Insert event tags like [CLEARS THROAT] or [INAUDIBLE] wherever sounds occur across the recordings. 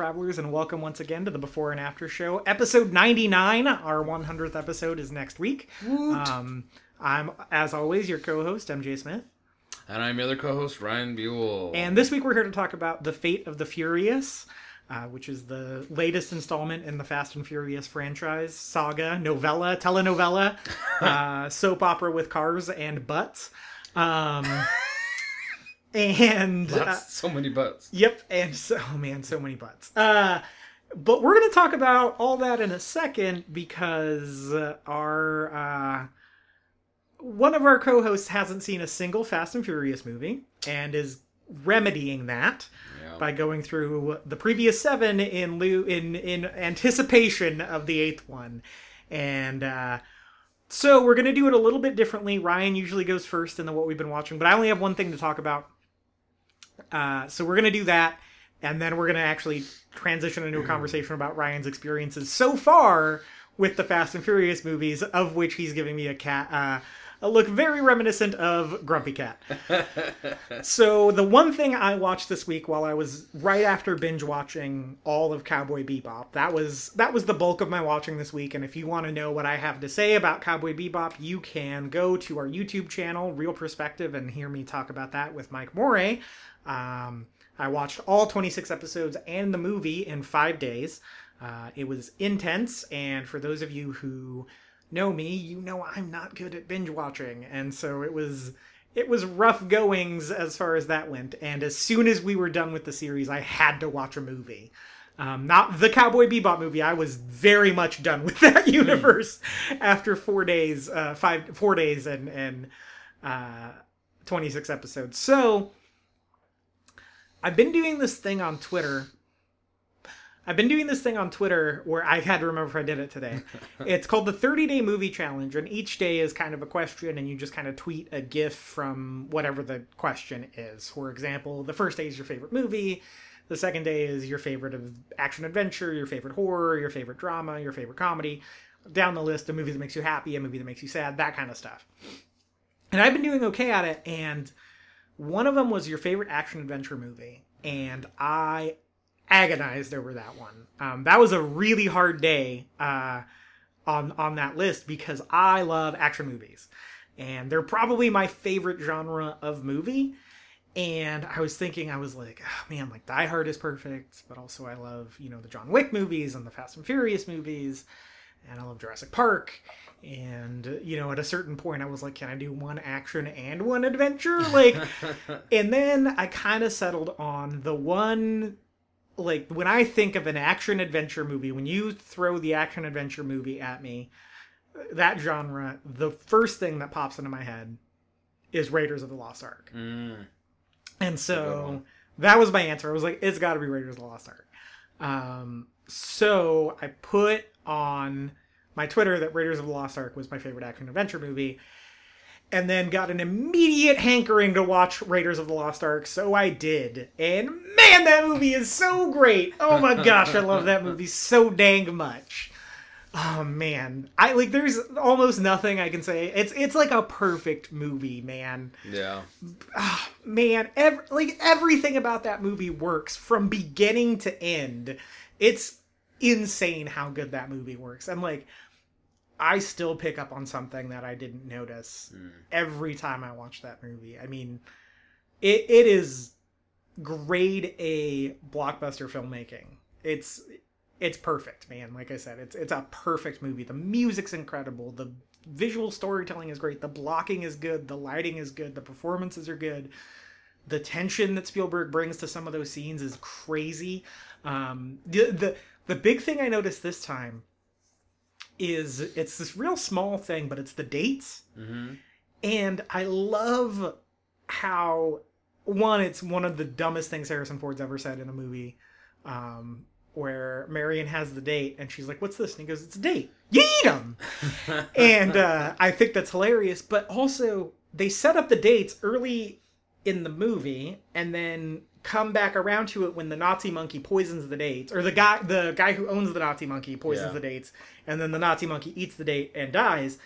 Travelers, and welcome once again to the Before and After Show, episode 99. Our 100th episode is next week. Um, I'm, as always, your co host, MJ Smith. And I'm your other co-host Ryan Buell. And this week we're here to talk about The Fate of the Furious, uh, which is the latest installment in the Fast and Furious franchise saga, novella, telenovela, [LAUGHS] uh, soap opera with cars and butts. Um, [LAUGHS] and. uh, so many butts. Yep, and so oh man, so many butts. Uh, but we're gonna talk about all that in a second because uh, our uh, one of our co-hosts hasn't seen a single Fast and Furious movie and is remedying that Yeah. by going through the previous seven in lieu in in anticipation of the eighth one, and. uh so we're gonna do it a little bit differently. Ryan usually goes first in the what we've been watching, but I only have one thing to talk about. Uh, so we're gonna do that, and then we're gonna actually transition into a conversation about Ryan's experiences so far with the Fast and Furious movies, of which he's giving me a cat uh, a look very reminiscent of Grumpy Cat. [LAUGHS] so the one thing I watched this week while I was right after binge watching all of Cowboy Bebop, that was that was the bulk of my watching this week. And if you want to know what I have to say about Cowboy Bebop, you can go to our YouTube channel, Real Perspective, and hear me talk about that with Mike Moray. Um, I watched all 26 episodes and the movie in five days. Uh, it was intense, and for those of you who know me, you know I'm not good at binge watching, and so it was it was rough goings as far as that went. And as soon as we were done with the series, I had to watch a movie. Um, not the Cowboy Bebop movie. I was very much done with [LAUGHS] that universe after four days, uh, five four days, and and uh, twenty six episodes. So I've been doing this thing on Twitter. I've been doing this thing on Twitter where I had to remember if I did it today. [LAUGHS] it's called the 30 Day Movie Challenge, and each day is kind of a question, and you just kind of tweet a GIF from whatever the question is. For example, the first day is your favorite movie, the second day is your favorite of action adventure, your favorite horror, your favorite drama, your favorite comedy. Down the list, a movie that makes you happy, a movie that makes you sad, that kind of stuff. And I've been doing okay at it, and one of them was your favorite action adventure movie, and I agonized over that one. Um, that was a really hard day uh, on on that list because I love action movies, and they're probably my favorite genre of movie. And I was thinking, I was like, oh, man, like Die Hard is perfect, but also I love you know the John Wick movies and the Fast and Furious movies, and I love Jurassic Park. And you know, at a certain point, I was like, can I do one action and one adventure? [LAUGHS] Like, and then I kind of settled on the one like when I think of an action adventure movie, when you throw the action adventure movie at me, that genre, the first thing that pops into my head is Raiders of the Lost Ark. Mm. And so that was my answer. I was like, it's got to be Raiders of the Lost Ark. Um, so I put on my Twitter that Raiders of the Lost Ark was my favorite action adventure movie, and then got an immediate hankering to watch Raiders of the Lost Ark. So I did, and man, that movie is so great. Oh my gosh, I love that movie so dang much. Oh man, I like. There's almost nothing I can say. It's it's like a perfect movie, man Yeah. Ah, man, ev- like everything about that movie works from beginning to end. It's insane how good that movie works. And like I still pick up on something that I didn't notice every time I watch that movie. I mean, it it is grade A blockbuster filmmaking. It's it's perfect, man. Like I said, it's it's a perfect movie. The music's incredible. The visual storytelling is great. The blocking is good. The lighting is good. The performances are good. The tension that Spielberg brings to some of those scenes is crazy. Um, the the the big thing I noticed this time is it's this real small thing, but it's the dates. Mm-hmm. And I love how one, it's one of the dumbest things Harrison Ford's ever said in a movie. Um, where Marion has the date and she's like, "What's this?" And he goes, "It's a date. You eat them." [LAUGHS] and uh, I think that's hilarious. But also, they set up the dates early in the movie and then come back around to it when the Nazi monkey poisons the dates, or the guy the guy who owns the Nazi monkey poisons Yeah. the dates, and then the Nazi monkey eats the date and dies.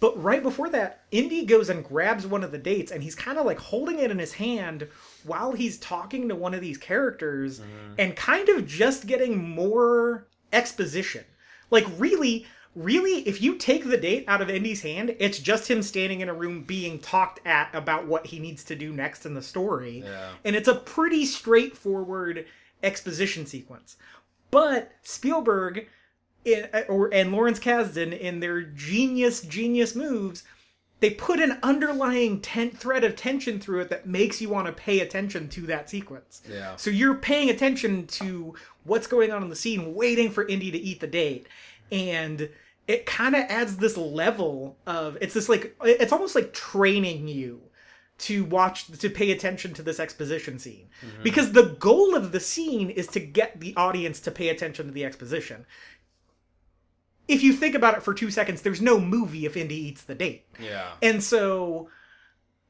But right before that, Indy goes and grabs one of the dates, and he's kind of like holding it in his hand while he's talking to one of these characters, mm-hmm. and kind of just getting more exposition. Like really, really, if you take the date out of Indy's hand, it's just him standing in a room being talked at about what he needs to do next in the story, Yeah. and it's a pretty straightforward exposition sequence. But Spielberg in, or and Lawrence Kasdan in their genius genius moves, they put an underlying ten- thread of tension through it that makes you want to pay attention to that sequence. Yeah. So you're paying attention to what's going on in the scene, waiting for Indy to eat the date, and it kind of adds this level of it's this like it's almost like training you to watch to pay attention to this exposition scene. Mm-hmm. Because the goal of the scene is to get the audience to pay attention to the exposition. If you think about it for two seconds there's no movie if indy eats the date. Yeah. and so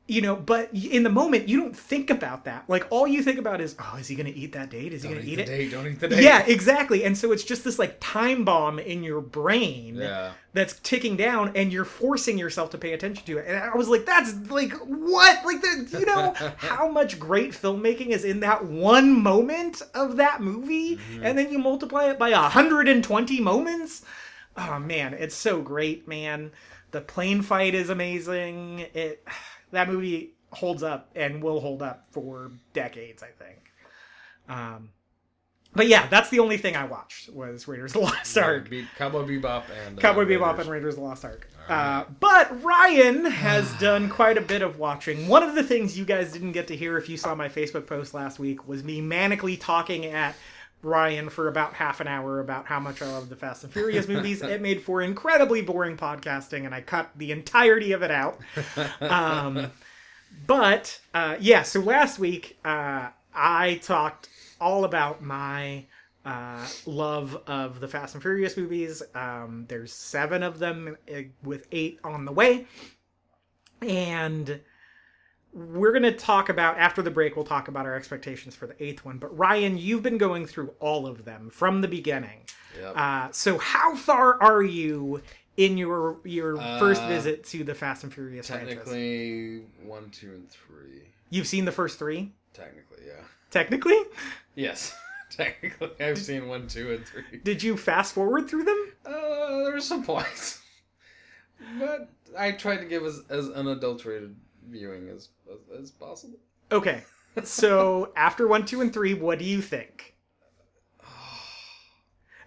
you know but in the moment you don't think about that. Like all you think about is oh is he gonna eat that date? Is he Don't gonna eat, eat, the it? date. Don't eat the date. yeah exactly. And so it's just this like time bomb in your brain Yeah. that's ticking down and you're forcing yourself to pay attention to it. And i was like that's like what? Like the, you know [LAUGHS] how much great filmmaking is in that one moment of that movie mm-hmm. and then you multiply it by 120 moments? Oh man it's so great man. The plane fight is amazing. It that movie holds up and will hold up for decades i think um but yeah that's the only thing i watched was raiders of the lost ark Be- Cowboy Bebop and uh, Cowboy Bebop Raiders. and Raiders of the Lost Ark. Uh, but Ryan has [SIGHS] done quite a bit of watching. One of the things you guys didn't get to hear if you saw my Facebook post last week was me manically talking at Ryan for about half an hour about how much I love the Fast and Furious movies. it made for incredibly boring podcasting, and I cut the entirety of it out. [LAUGHS] Um, but uh, yeah, so last week uh, I talked all about my uh, love of the Fast and Furious movies. Um, there's seven of them uh, with eight on the way. And we're going to talk about, after the break, we'll talk about our expectations for the eighth one. But Ryan, you've been going through all of them from the beginning. Yep. Uh, so how far are you in your your first Uh, visit to the Fast and Furious franchise? Technically, one, two, and three. You've seen the first three? Technically, yeah. Technically? Yes. [LAUGHS] Technically, I've seen one, two, and three. Did you fast forward through them? Uh, there were some points, [LAUGHS] but I tried to give as, as unadulterated viewing as, as as possible. Okay. So [LAUGHS] after one, two, and three, what do you think?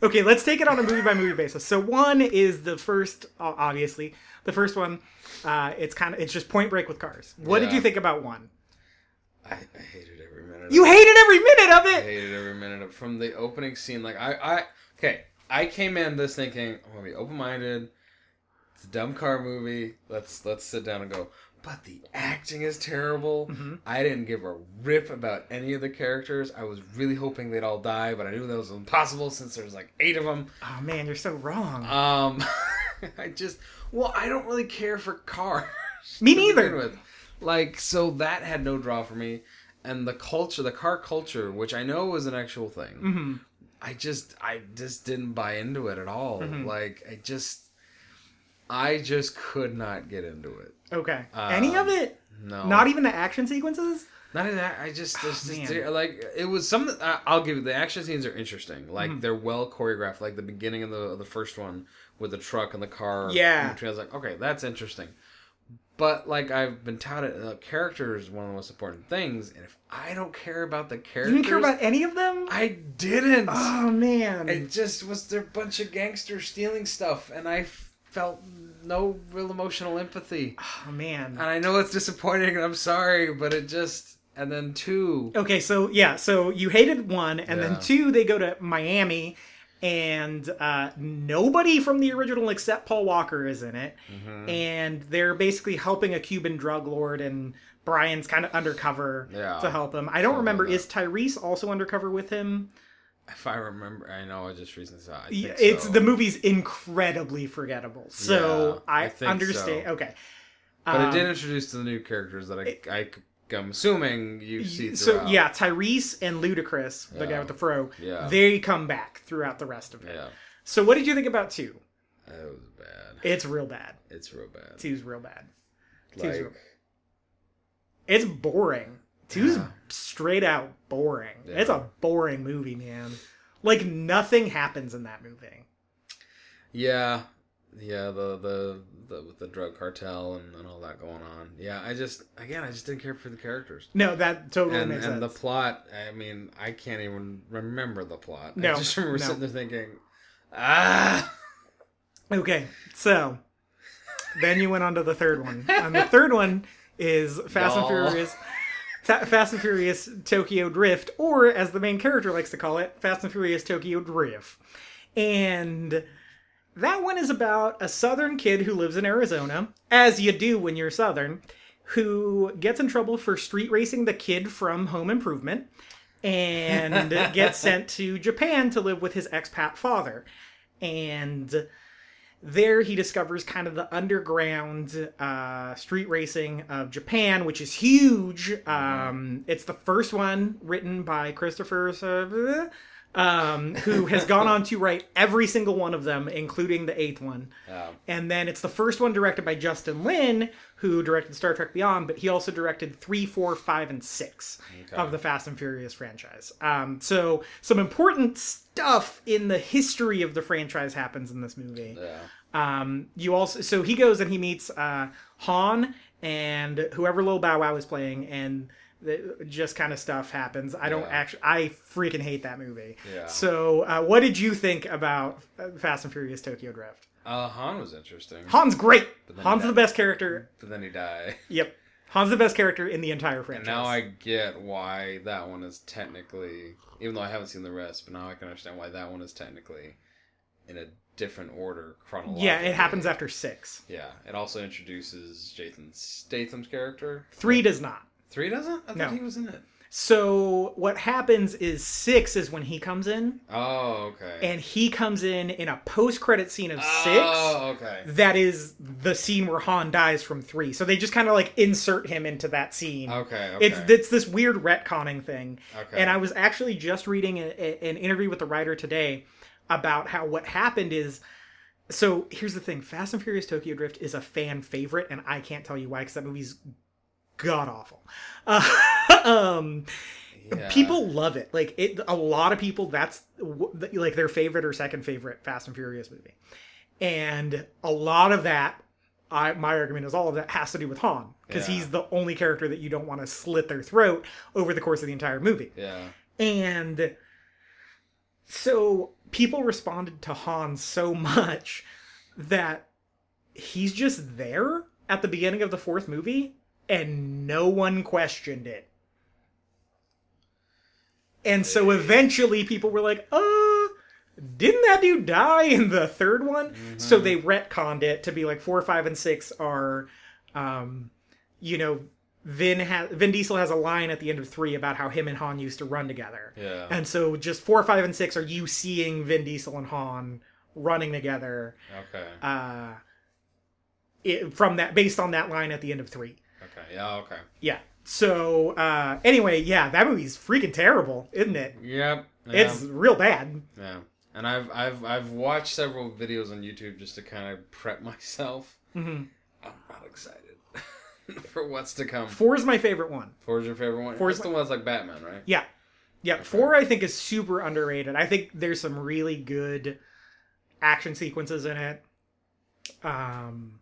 Okay, let's take it on a movie by movie basis. So one is the first, obviously, the first one. Uh, it's kind of it's just Point Break with cars. What did you think about one? I, I hated every minute. You of it. hated every minute of it. I hated every minute of from the opening scene. Like I, I okay, I came in this thinking I'm gonna be open minded. It's a dumb car movie. Let's let's sit down and go. But the acting is terrible. Mhm. I didn't give a rip about any of the characters. I was really hoping they'd all die, but I knew that was impossible since there's like eight of them. Oh man, you're so wrong. Um, [LAUGHS] I just well, I don't really care for cars. [LAUGHS] Me neither. With. Like, so that had no draw for me, and the culture, the car culture, which I know was an actual thing. hmm I just, I just didn't buy into it at all. Mhm. Like, I just, I just could not get into it. Okay. Any of Um, it? No, Not even the action sequences? not in that. I just, there's Oh, just like it was some. I'll give you the action scenes are interesting. Like Mhm. they're well choreographed. Like the beginning of the of the first one with the truck and the car. Yeah. I was like, okay, that's interesting. But like I've been touted, the character is one of the most important things, and if I don't care about the characters, You didn't care about any of them? I didn't. Oh man. It just was their bunch of gangsters stealing stuff, and I felt no real emotional empathy. oh man. And I know it's disappointing, and I'm sorry, but it just. And then two, Okay, so yeah, so you hated one, and then two, they go to Miami, and uh, nobody from the original except Paul Walker is in it, Mhm. and they're basically helping a Cuban drug lord, and Brian's kind of undercover Yeah. to help him. I don't remember like is Tyrese also undercover with him? If I remember, I know I just recently saw. it. I Yeah, it's so. the movie's incredibly forgettable. So Yeah, I, I understand. so. Okay, But Um, it did introduce to the new characters that I, I am assuming you see so yeah, Tyrese and Ludacris, the guy with the fro, Yeah. they come back throughout the rest of it. Yeah. So what did you think about two? That was bad. It's real bad. It's real bad. Two's real bad. two's Like, real- It's boring. Two's Yeah. Straight out boring. Yeah. It's a boring movie, man. Like nothing happens in that movie. yeah, yeah, the the the with the drug cartel and, and all that going on. Yeah, I just again, I just didn't care for the characters. No, that totally and makes and the plot. I mean, I can't even remember the plot. No, I just [LAUGHS] remember no. sitting there thinking, ah, Okay, so then you went on to the third one. And the third one is Fast and Y'all. Furious. [LAUGHS] Fast and Furious Tokyo Drift, or as the main character likes to call it, Fast and Furious Tokyo Drift. And that one is about a southern kid who lives in Arizona, as you do when you're southern, who gets in trouble for street racing the kid from Home Improvement and [LAUGHS] gets sent to Japan to live with his expat father. And there he discovers kind of the underground uh, street racing of Japan, which is huge. Um, it's the first one written by Christopher, um, who has [LAUGHS] gone on to write every single one of them, including the eighth one. yeah, And then it's the first one directed by Justin Lin, who directed Star Trek Beyond, but he also directed three, four, five, and six Okay. of the Fast and Furious franchise. Um, so some important stuff in the history of the franchise happens in this movie. yeah, Um, you also so he goes and he meets uh, Han and whoever Lil Bow Wow is playing, and the, just kind of stuff happens. I don't Yeah. actually, I freaking hate that movie. Yeah. So, uh, what did you think about uh, Fast and Furious Tokyo Drift? uh, Han was interesting, Han's great. Han's the best character. but then he died. [LAUGHS] Yep. Han's the best character in the entire And franchise. now I get why that one is technically, even though I haven't seen the rest, but now I can understand why that one is technically in a different order chronologically. yeah, it happens after six. Yeah, it also introduces Jason Statham's character. Three does not. Three doesn't? I thought No. he was in it. So what happens is six is when he comes in, Oh, okay. and he comes in in a post-credit scene of six. Oh, okay. That is the scene where Han dies from three. So they just kind of like insert him into that scene. Okay, okay. It's it's this weird retconning thing. okay. And I was actually just reading a, a- an interview with the writer today about how what happened is. So here's the thing: Fast and Furious Tokyo Drift is a fan favorite, and I can't tell you why because that movie's god awful. Uh, [LAUGHS] um, Yeah. people love it. Like it, a lot of people. That's like their favorite or second favorite Fast and Furious movie, and a lot of that. I, my argument is all of that has to do with Han because Yeah. he's the only character that you don't want to slit their throat over the course of the entire movie. Yeah. And so people responded to Han so much that he's just there at the beginning of the fourth movie and no one questioned it. And so eventually people were like, uh, didn't that dude die in the third one? So they retconned it to be like four, five, and six are, um, you know, Vin ha- Vin Diesel has a line at the end of three about how him and Han used to run together. Yeah. And so just four, five, and six are you seeing Vin Diesel and Han running together Okay. uh, it, from that based on that line at the end of three. Okay. Yeah. Okay. Yeah. So uh, anyway, yeah, that movie's freaking terrible, isn't it? Yep. Yeah. It's real bad. Yeah. And I've I've I've watched several videos on YouTube just to kind of prep [LAUGHS] myself. hmm I'm not excited [LAUGHS] for what's to come. Four is my favorite one. Four is your favorite one? Four is the one that's like Batman, right? Yeah. Yeah. Four, I think, is super underrated. I think there's some really good action sequences in it. Um,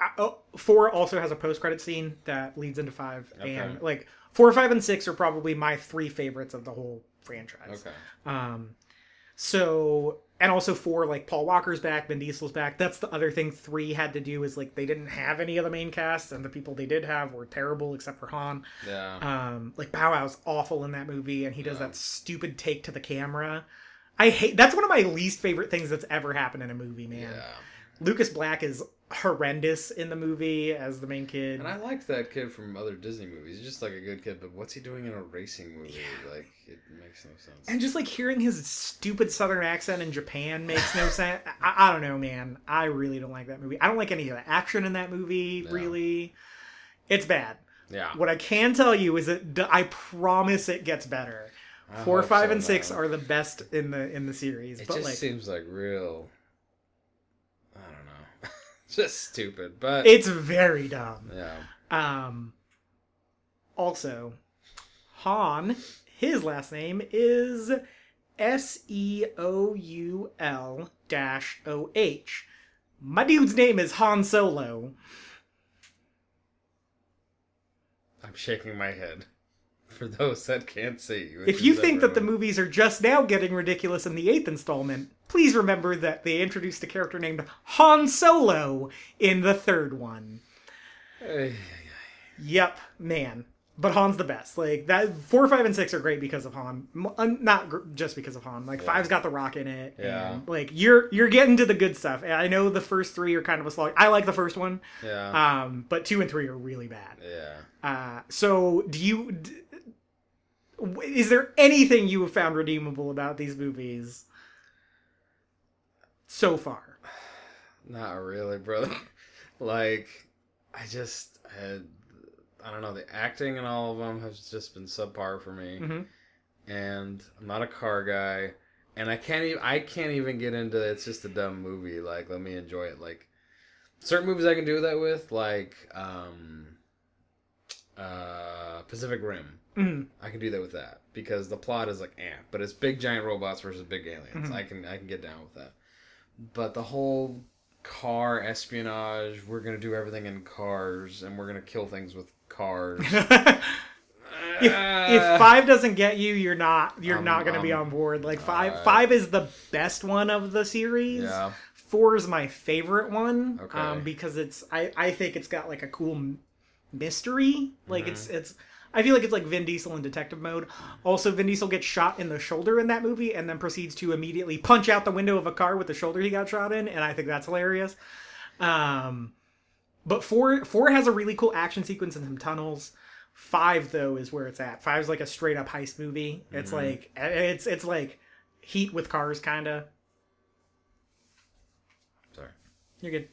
I- oh, four also has a post credit scene that leads into five. And like four, five, and six are probably my three favorites of the whole franchise. Okay. Um, so and also four, like Paul Walker's back, Vin Diesel's back. That's the other thing three had to do is like they didn't have any of the main cast, and the people they did have were terrible except for Han. Yeah. Um, like Bow Wow's awful in that movie, and he does Yeah. that stupid take to the camera. I hate that's one of my least favorite things that's ever happened in a movie, man. Yeah. Lucas Black is horrendous in the movie as the main kid. And I liked that kid from other Disney movies. He's just like a good kid, but what's he doing in a racing movie? Like it makes no sense. And just like hearing his stupid southern accent in Japan makes no [LAUGHS] sense. I, I don't know, man. I really don't like that movie. I don't like any of the action in that movie, No. really. It's bad. yeah. What I can tell you is that I promise it gets better. I Four, five, so, and six are the best in the in the series. It but just like seems like real. [LAUGHS] Just stupid, but it's very dumb. yeah. Um also Han, his last name is S E O U L dash O H. My dude's name is Han Solo. I'm shaking my head. For those that can't see, If you think that the movies are just now getting ridiculous in the eighth installment, please remember that they introduced a character named Han Solo in the third one. Ay, Yep, man. But Han's the best. Like that, four, five, and six are great because of Han. Not gr- just because of Han. Like Yeah. five's got the rock in it. Yeah. And, like you're you're getting to the good stuff. And I know the first three are kind of a slog. I like the first one. yeah, Um, but two and three are really bad. yeah. Uh, so do you? D- is there anything you have found redeemable about these movies so far? [SIGHS] Not really, brother. [LAUGHS] like, I just had, I don't know, the acting in all of them has just been subpar for me. Mhm. And I'm not a car guy, and I can't even, I can't even get into it's just a dumb movie. Like, let me enjoy it. Like, certain movies I can do that with, like, um, uh, Pacific Rim. Mhm. I can do that with that because the plot is like, eh, but it's big giant robots versus big aliens. Mhm. I can I can get down with that. But the whole car espionage, we're gonna do everything in cars and we're gonna kill things with cars. [LAUGHS] if if Ah. five doesn't get you, you're not you're Um, not going to be on board. Like five uh, five is the best one of the series. yeah, Four is my favorite one. Okay. Um, because it's I I think it's got like a cool mystery. Like Mm-hmm. it's it's. I feel like it's like Vin Diesel in detective mode. Also, Vin Diesel gets shot in the shoulder in that movie and then proceeds to immediately punch out the window of a car with the shoulder he got shot in, and I think that's hilarious. Um, but four four has a really cool action sequence in some tunnels. Five though is where it's at. Five is like a straight up heist movie. It's Mm-hmm. like it's it's like Heat with cars, kind of. sorry. You're good.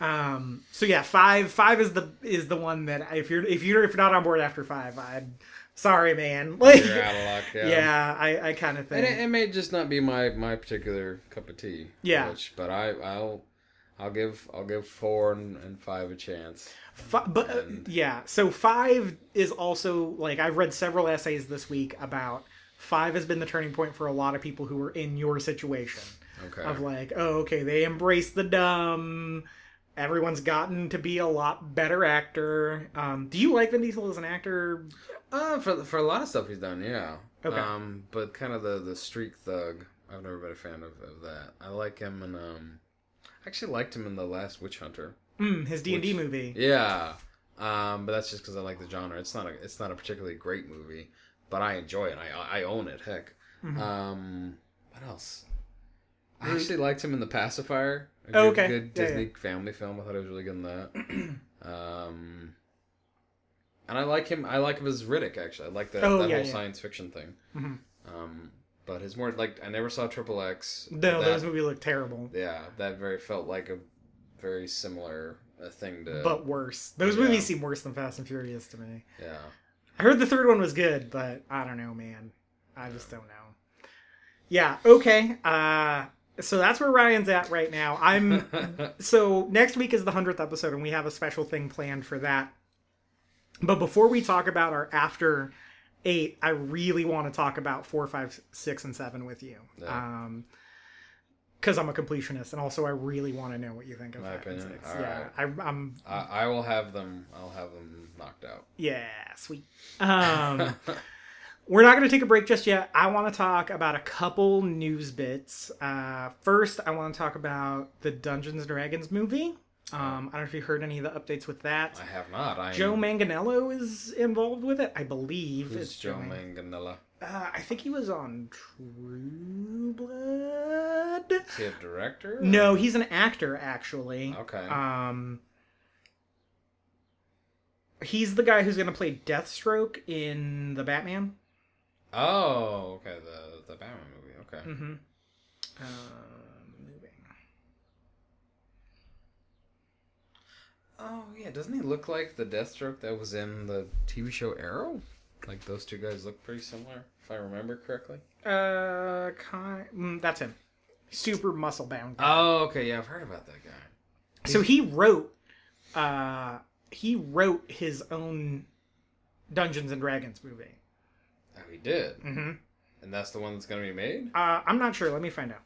Um, so yeah, five five is the is the one that if you're if you're if you're not on board after five, I'm sorry, man. [LAUGHS] Like, You're out of luck. Yeah. yeah, I I kind of And think. it, it may just not be my my particular cup of tea. Yeah. Which, but I I'll I'll give I'll give four and, and five a chance. Fi- but uh, yeah, so five is also like I've read several essays this week about five has been the turning point for a lot of people who were in your situation Okay. of like, oh, okay, they embrace the dumb. Everyone's gotten to be a lot better actor. Um, do you like Vin Diesel as an actor? Uh, for for a lot of stuff he's done, yeah. Okay. Um, but kind of the the streak thug, I've never been a fan of, of that. I like him in um, I actually liked him in the last Witch Hunter. Mm, his D and D movie. Yeah. Um, but that's just because I like the genre. It's not a it's not a particularly great movie, but I enjoy it. I I own it. Heck. Mhm. Um, what else? I actually liked him in the Pacifier. A Oh, okay. Good Yeah, Disney family film. I thought he was really good in that. [CLEARS THROAT] um, and I like him. I like him as Riddick. Actually, I like that, Oh, that yeah, whole yeah. science fiction thing. Mhm. Um, but his more like I never saw Triple X. No, That- those movies look terrible, Yeah, that very felt like a very similar uh, thing to. but worse. Those Yeah. movies seem worse than Fast and Furious to me. yeah. I heard the third one was good, but I don't know, man. I just don't know. Yeah, okay. Uh so that's where Ryan's at right now. I'm [LAUGHS] so next week is the 100th episode and we have a special thing planned for that. But before we talk about our after 8, I really want to talk about four, five, six, and 7 with you. Yeah. Um because I'm a completionist, and also I really want to know what you think of My five opinion? six. All yeah, I, I'm I, I will have them. I'll have them knocked out. yeah, sweet. Um, [LAUGHS] We're not going to take a break just yet. I want to talk about a couple news bits. Uh, first, I want to talk about the Dungeons and Dragons movie. Um, I don't know if you heard any of the updates with that. I have not. I Joe Manganiello is involved with it, I believe. Who's it's Joe Man- Manganella? Uh, I think he was on True Blood. Is he a director? No, he's an actor actually. Okay. Um, he's the guy who's going to play Deathstroke in the Batman. Oh, okay. The the Batman movie. Okay. Mm-hmm. Um, moving. Oh yeah, doesn't he look like the Deathstroke that was in the TV show Arrow? Like those two guys look pretty similar, if I remember correctly. Uh, kind, mm, that's him. Super muscle bound. guy. Oh, okay. Yeah, I've heard about that guy. so he wrote, uh, he wrote his own Dungeons and Dragons movie. Oh, he did, Mm-hmm. and that's the one that's gonna be made. Uh, I'm not sure. Let me find out.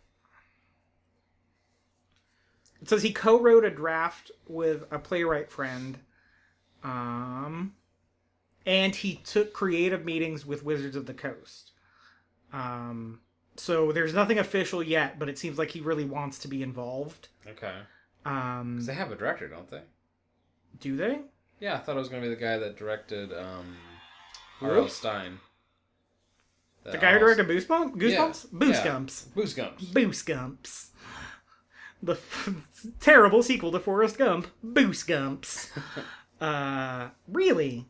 It says he co-wrote a draft with a playwright friend, um, and he took creative meetings with Wizards of the Coast. Um, so there's nothing official yet, but it seems like he really wants to be involved. Okay. Um, they have a director, don't they? do they? Yeah, I thought it was gonna be the guy that directed um, R.L. Stine. The guy who directed Goosebumps? Goosebumps? Yeah. Boosgumps. Boosgumps. Boosgumps. The f- [LAUGHS] terrible sequel to Forrest Gump. Boosgumps. [LAUGHS] uh, really?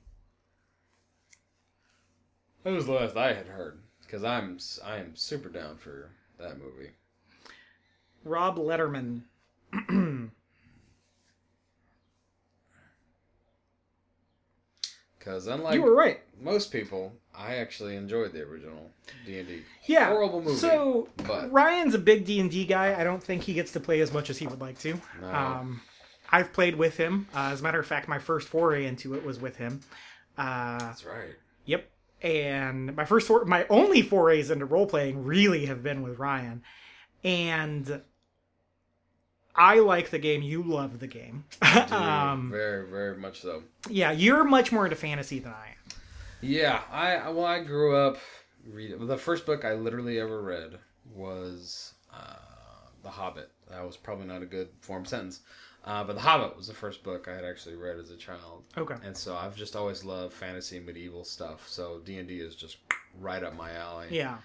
That was the last I had heard. Because I'm I am super down for that movie. Rob Letterman. [CLEARS THROAT] Because unlike you were right. most people, I actually enjoyed the original D and D. Yeah. Horrible movie. So but- Ryan's a big D and D guy. I don't think he gets to play as much as he would like to. No. Um, I've played with him. Uh, as a matter of fact, my first foray into it was with him. Uh, That's right. Yep. And my first, for- my only forays into role playing really have been with Ryan, and I like the game. You love the game. [LAUGHS] Um, very, very much so. yeah, you're much more into fantasy than I am. Yeah, I well, I grew up read the first book I literally ever read was uh, The Hobbit. That was probably not a good form sentence, uh, but The Hobbit was the first book I had actually read as a child, Okay. and so I've just always loved fantasy and medieval stuff. So D and D is just right up my alley. Yeah.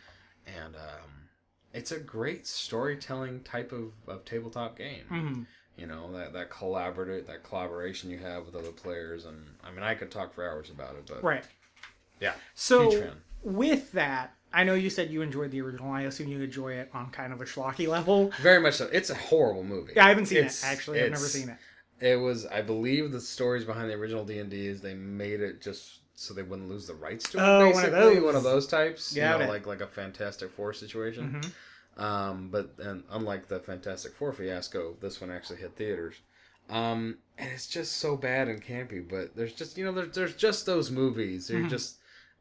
and um, it's a great storytelling type of, of tabletop game. hmm You know that that collaborative that collaboration you have with other players, and I mean I could talk for hours about it, but Right. Yeah, So with that, I know you said you enjoyed the original. I assume you enjoy it on kind of a schlocky level. Very much so. It's a horrible movie. Yeah, I haven't seen It's- it actually. I've never seen it. It was, I believe, the stories behind the original D and D is they made it just so they wouldn't lose the rights to it. Oh, one of those. one of those types. Yeah, you know, like like a Fantastic Four situation. Mhm. Um, but and unlike the Fantastic Four fiasco, this one actually hit theaters. Um, and it's just so bad and campy. But there's just you know there's there's just those movies. They're Mhm. just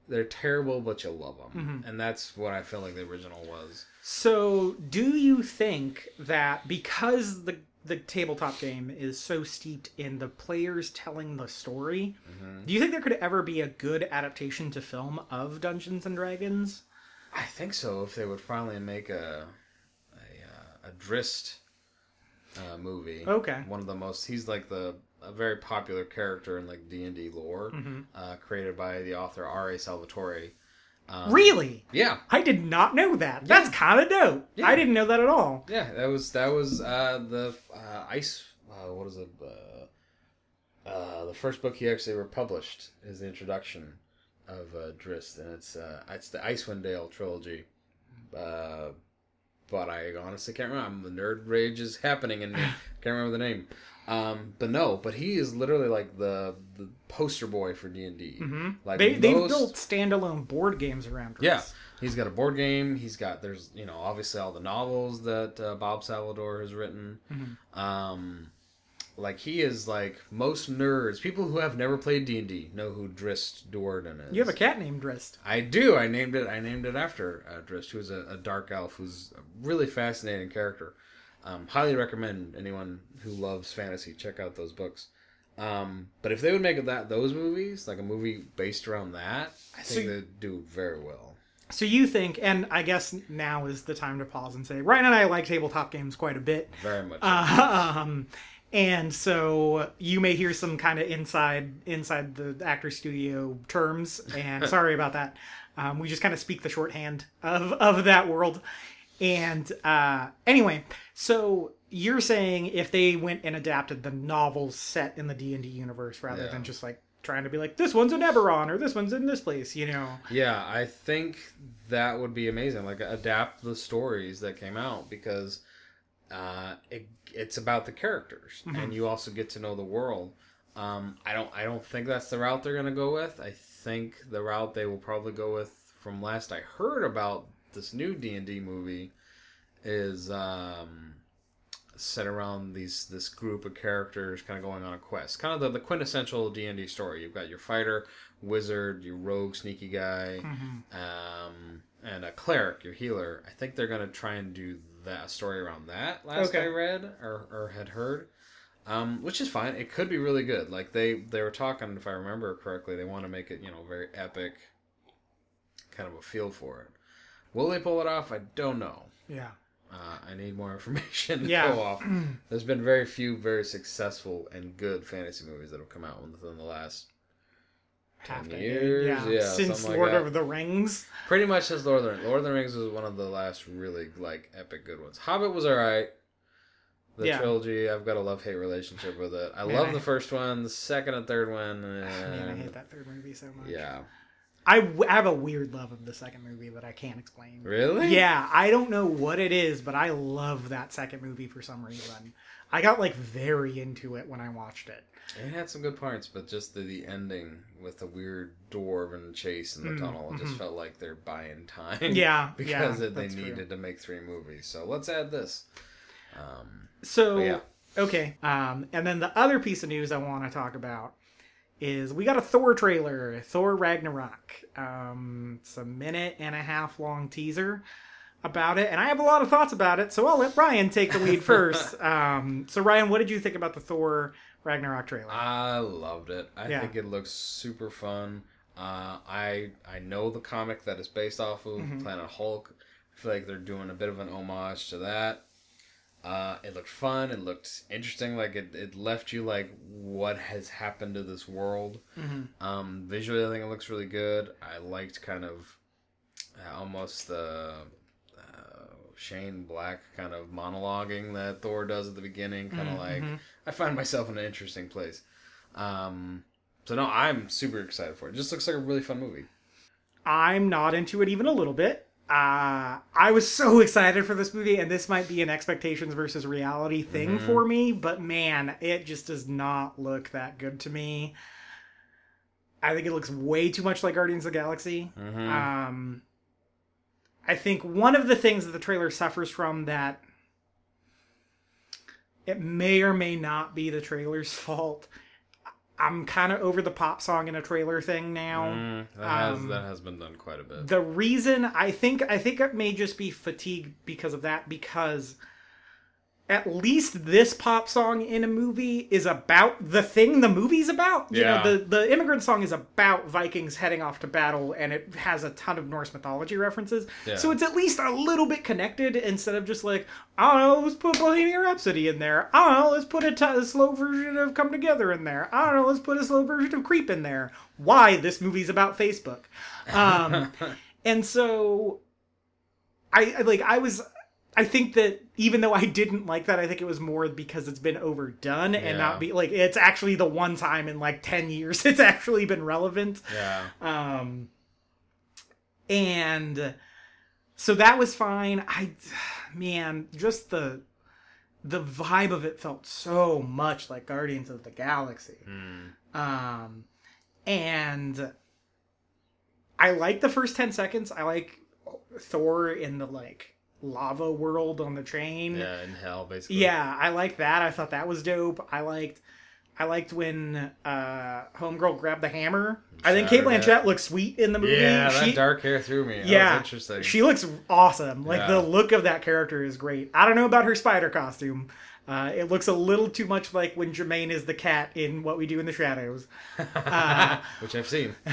they're terrible, but you love them, Mhm. and that's what I feel like the original was. So, do you think that because the the tabletop game is so steeped in the players telling the story, Mhm. do you think there could ever be a good adaptation to film of Dungeons and Dragons? I think so. If they would finally make a a, uh, a Drizzt uh, movie, Okay. one of the most he's like the a very popular character in like D and D lore, Mhm. uh, created by the author R. A. Salvatore. Um, Really? Yeah, I did not know that. That's kind of dope. Yeah. I didn't know that at all. yeah. That was that was uh, the uh, ice. Uh, what is it? Uh, uh, the first book he actually republished is the introduction of uh, Drizzt, and it's uh, it's the Icewind Dale trilogy. Uh, but I honestly can't remember. The nerd rage is happening, and I [SIGHS] can't remember the name. Um, but no, but he is literally like the the poster boy for D and D. hmm Like They, they've built standalone board games around this. Yeah, he's got a board game. He's got there's you know obviously all the novels that uh, Bob Salvatore has written. Mhm. Um, like he is like most nerds, people who have never played D and D know who Drizzt Do'Urden is. You have a cat named Drizzt. I do. I named it. I named it after uh, Drizzt, who is a, a dark elf, who's a really fascinating character. Um, highly recommend anyone who loves fantasy check out those books. Um, but if they would make that those movies, like a movie based around that, I think you- they'd do very well. So you think, and I guess now is the time to pause and say, Ryan and I like tabletop games quite a bit. Very much. so. um, and so you may hear some kind of inside inside the actor studio terms, and [LAUGHS] sorry about that. Um, we just kind of speak the shorthand of of that world. And uh, anyway, so you're saying if they went and adapted the novels set in the D and D universe rather Yeah. than just like trying to be like this one's in Eberron or this one's in this place, you know? Yeah, I think that would be amazing. Like adapt the stories that came out because uh, it, it's about the characters, and you also get to know the world. Um, I don't I don't think that's the route they're gonna go with. I think the route they will probably go with, from last I heard about this new D and D movie, is um, set around these this group of characters kind of going on a quest, kind of the, the quintessential D and D story. You've got your fighter, wizard, your rogue, sneaky guy, um, and a cleric, your healer. I think they're gonna try and do that story around that. Last Okay. I read or, or had heard, um, which is fine. It could be really good. Like they they were talking, if I remember correctly, they want to make it you know very epic, kind of a feel for it. Will they pull it off? I don't know. Yeah. Uh, I need more [LAUGHS] information to Yeah. go off. [CLEARS THROAT] There's been very few very successful and good fantasy movies that have come out within the last Half 10 years? Yeah. Yeah, Since like Lord that. of the Rings. Pretty much since Lord of the Rings. Lord of the Rings was one of the last really like epic good ones. Hobbit was alright. The Yeah. trilogy, I've got a love hate relationship with it. I Man, love I- the first one, the second and third one. [SIGHS] Man, I hate that third movie so much. Yeah. I, w- I have a weird love of the second movie that I can't explain. Really? Yeah, I don't know what it is, but I love that second movie for some reason. I got like very into it when I watched it. It had some good parts, but just the, the ending with the weird dwarven chase in the Mm, tunnel, it just mhm. felt like they're buying time. Yeah, [LAUGHS] because yeah, they that's true. needed to make three movies. So let's add this. Um, So yeah. okay, um, and then the other piece of news I want to talk about is we got a Thor trailer, Thor Ragnarok. Um, it's a minute and a half long teaser about it, and I have a lot of thoughts about it. So I'll let Ryan take the lead [LAUGHS] first. um, so Ryan, what did you think about the Thor Ragnarok trailer? I loved it. I Yeah. think it looks super fun. Uh, I I know the comic that it's based off of, Mhm. Planet Hulk. I feel like they're doing a bit of an homage to that. Uh, it looked fun. It looked interesting. Like it, it left you like, what has happened to this world? Mhm. Um, visually, I think it looks really good. I liked kind of uh, almost the uh, Shane Black kind of monologuing that Thor does at the beginning. Kind of like Mhm. I find myself in an interesting place. Um, so no, I'm super excited for it. It just looks like a really fun movie. I'm not into it even a little bit. Uh, I was so [LAUGHS] excited for this movie, and this might be an expectations versus reality thing Mhm. for me, but man, it just does not look that good to me. I think it looks way too much like Guardians of the Galaxy. Mm-hmm. Um, I think one of the things that the trailer suffers from that it may or may not be the trailer's [LAUGHS] fault. I'm kind of over the pop song in a trailer thing now. Mm, that has um, that has been done quite a bit. The reason I think I think it may just be fatigue because of that because at least this pop song in a movie is about the thing the movie's about. You Yeah. know, the the immigrant song is about Vikings heading off to battle and it has a ton of Norse mythology references. Yeah. So it's at least a little bit connected instead of just like, I don't know, let's put Bohemian Rhapsody in there. I don't know, let's put a, t- a slow version of Come Together in there. I don't know, let's put a slow version of Creep in there. Why? This movie's about Facebook. Um, [LAUGHS] and so I I- like I was I think that even though I didn't like that, I think it was more because it's been overdone and not be like it's actually the one time in like 10 years [LAUGHS] it's actually been relevant. yeah. Um and so that was fine. I [SIGHS] man, just the the vibe of it felt so much like Guardians of the Galaxy. Mm. Um, and I like the first 10 seconds. I like Thor in the like lava world on the train. Yeah, in hell, basically. Yeah, I like that. I thought that was dope. I liked I liked when uh Homegirl grabbed the hammer. I think Kate. Blanchett looks sweet in the movie. Yeah, that dark hair threw me. Yeah, was interesting. she looks awesome. Like Yeah. the look of that character is great. I don't know about her spider costume. Uh, it looks a little too much like when Jemaine is the cat in What We Do in the Shadows. [LAUGHS] uh, Which I've seen. [LAUGHS]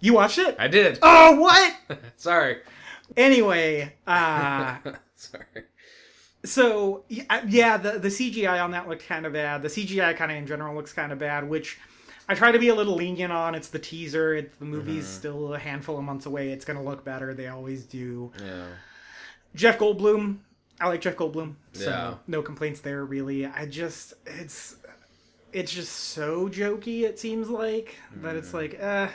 You watched it? I did. Oh, what? [LAUGHS] Sorry. Anyway, uh, [LAUGHS] Sorry. so uh, yeah, the the CGI on that looked kind of bad. The CGI kind of in general looks kind of bad, which I try to be a little lenient on. It's the teaser. It's the movie's Mm-hmm. still a handful of months away. It's gonna look better. They always do. Yeah. Jeff Goldblum. I like Jeff Goldblum. So Yeah. no complaints there really. I just it's it's just so jokey it seems like that it's like uh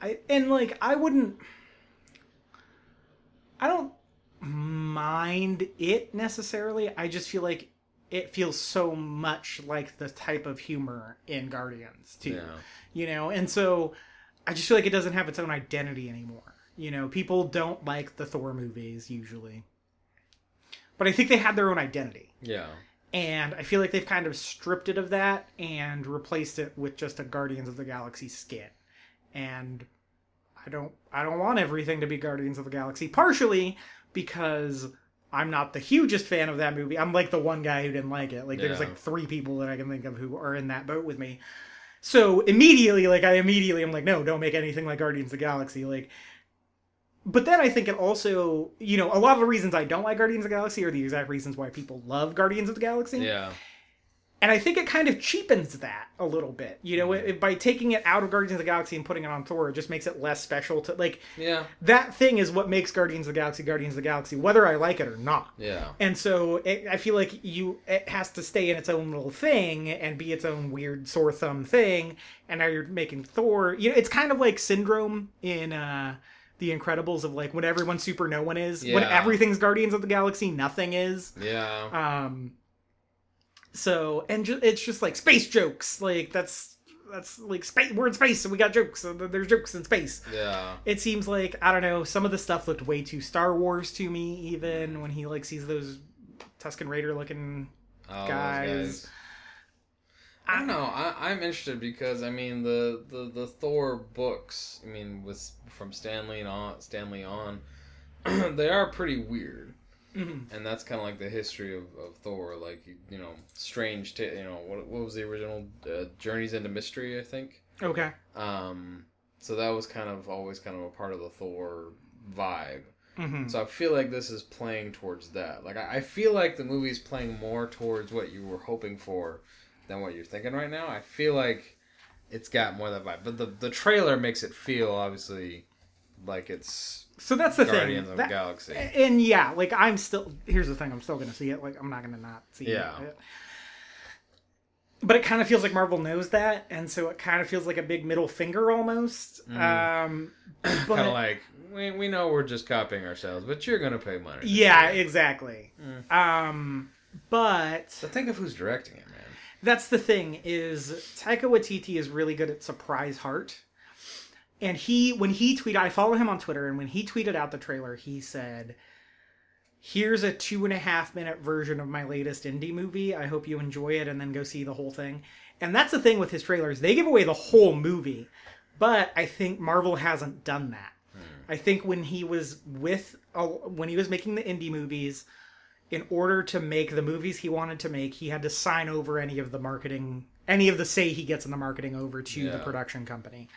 I and like I wouldn't I don't mind it necessarily. I just feel like it feels so much like the type of humor in Guardians too Yeah. you know and so i just feel like it doesn't have its own identity anymore you know people don't like the thor movies usually but i think they had their own identity Yeah. and i feel like they've kind of stripped it of that and replaced it with just a guardians of the galaxy skin and i don't i don't want everything to be guardians of the galaxy partially because i'm not the hugest fan of that movie. I'm like the one guy who didn't like it. Like there's like three people that i can think of who are in that boat with me. So immediately like i immediately i'm like no don't make anything like guardians of the galaxy like but then i think it also you know a lot of the reasons i don't like guardians of the galaxy are the exact reasons why people love guardians of the galaxy. Yeah. And I think it kind of cheapens that a little bit. You know, it, by taking it out of Guardians of the Galaxy and putting it on Thor, it just makes it less special to like Yeah. that thing is what makes Guardians of the Galaxy Guardians of the Galaxy, whether I like it or not. Yeah. And so it, I feel like you it has to stay in its own little thing and be its own weird sore thumb thing. And now you're making Thor. You know, it's kind of like Syndrome in uh The Incredibles of like when everyone's super, no one is. When everything's Guardians of the Galaxy, nothing is. Yeah. Um, so and ju- it's just like space jokes. Like that's that's like space. We're in space, and we got jokes. So there's jokes in space. Yeah. It seems like I don't know. Some of the stuff looked way too Star Wars to me. Even mm. when he like sees those Tusken Raider looking Oh, guys. I don't know. I, I'm interested because I mean the, the, the Thor books. I mean, with from Stan Lee and on Stan Lee on, [CLEARS THROAT] they are pretty weird, Mhm. and that's kind of like the history of, of Thor. Like you, know, strange. Ta- you know, what what was the original uh, Journeys into Mystery? I think. Okay. Um, so that was kind of always kind of a part of the Thor vibe. hmm So I feel like this is playing towards that. Like I I feel like the movie's playing more towards what you were hoping for than what you're thinking right now. I feel like it's got more of that vibe. But the the trailer makes it feel obviously like it's So that's the Guardians thing. of the Galaxy. and yeah, like I'm still. Here's the thing. I'm still gonna see it. Like I'm not gonna not see Yeah. it. But it kind of feels like Marvel knows that, and so it kind of feels like a big middle finger almost. Um, [CLEARS THROAT] but kind of like we, we know we're just copying ourselves, but you're gonna pay money. yeah, exactly. Mm. Um, but So think of who's directing it, man. that's the thing is Taika Waititi is really good at surprise heart. And he, when he tweeted, I follow him on Twitter, and when he tweeted out the trailer, he said, "Here's a two and a half minute version of my latest indie movie. I hope you enjoy it, and then go see the whole thing." And that's the thing with his trailers; they give away the whole movie. But I think Marvel hasn't done that. I think when he was with, uh, when he was making the indie movies, in order to make the movies he wanted to make, he had to sign over any of the marketing, any of the say he gets in the marketing over to the production company.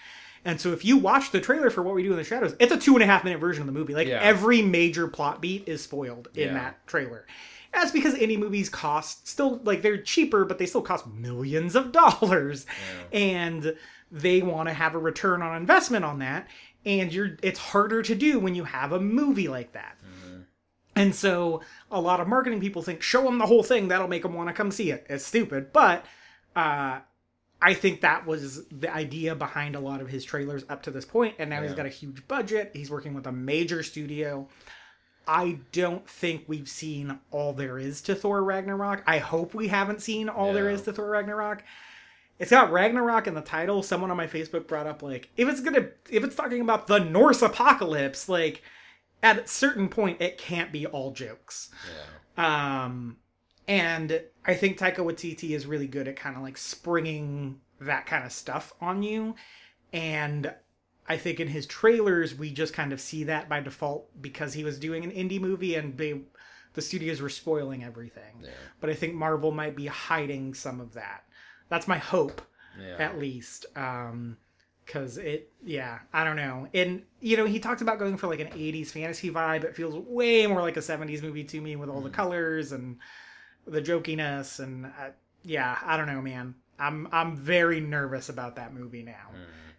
And so if you watch the trailer for What We Do in the Shadows, it's a two and a half minute version of the movie. Like Yeah. every major plot beat is spoiled in Yeah. that trailer. That's because indie movies cost still like they're cheaper, but they still cost millions of [LAUGHS] dollars. And they want to have a return on investment on that. And you're it's harder to do when you have a movie like that. And so a lot of marketing people think show them the whole thing that'll make them want to come see it. It's stupid, but uh, I think that was the idea behind a lot of his trailers up to this. And now he's got a huge budget. He's working with a major studio. I don't think we've seen all there is to Thor Ragnarok. I hope we haven't seen all there Yeah. is to Thor Ragnarok. It's got Ragnarok in the title. Someone on my Facebook brought up like if it's gonna if it's talking about the Norse apocalypse, like at a certain point it can't be all jokes. Yeah. Um, and I think Taika Waititi is really good at kind of like springing that kind of stuff on you. And I think in his trailers, we just kind of see that by default because he was doing an indie movie and they, the studios were spoiling everything. Yeah. But I think Marvel might be hiding some of that. That's my hope Yeah. at least um because it yeah i don't know and you know he talked about going for like an 80s fantasy vibe it feels way more like a 70s movie to me with all the colors and the jokiness and uh, yeah i don't know man I'm I'm very nervous about that movie now.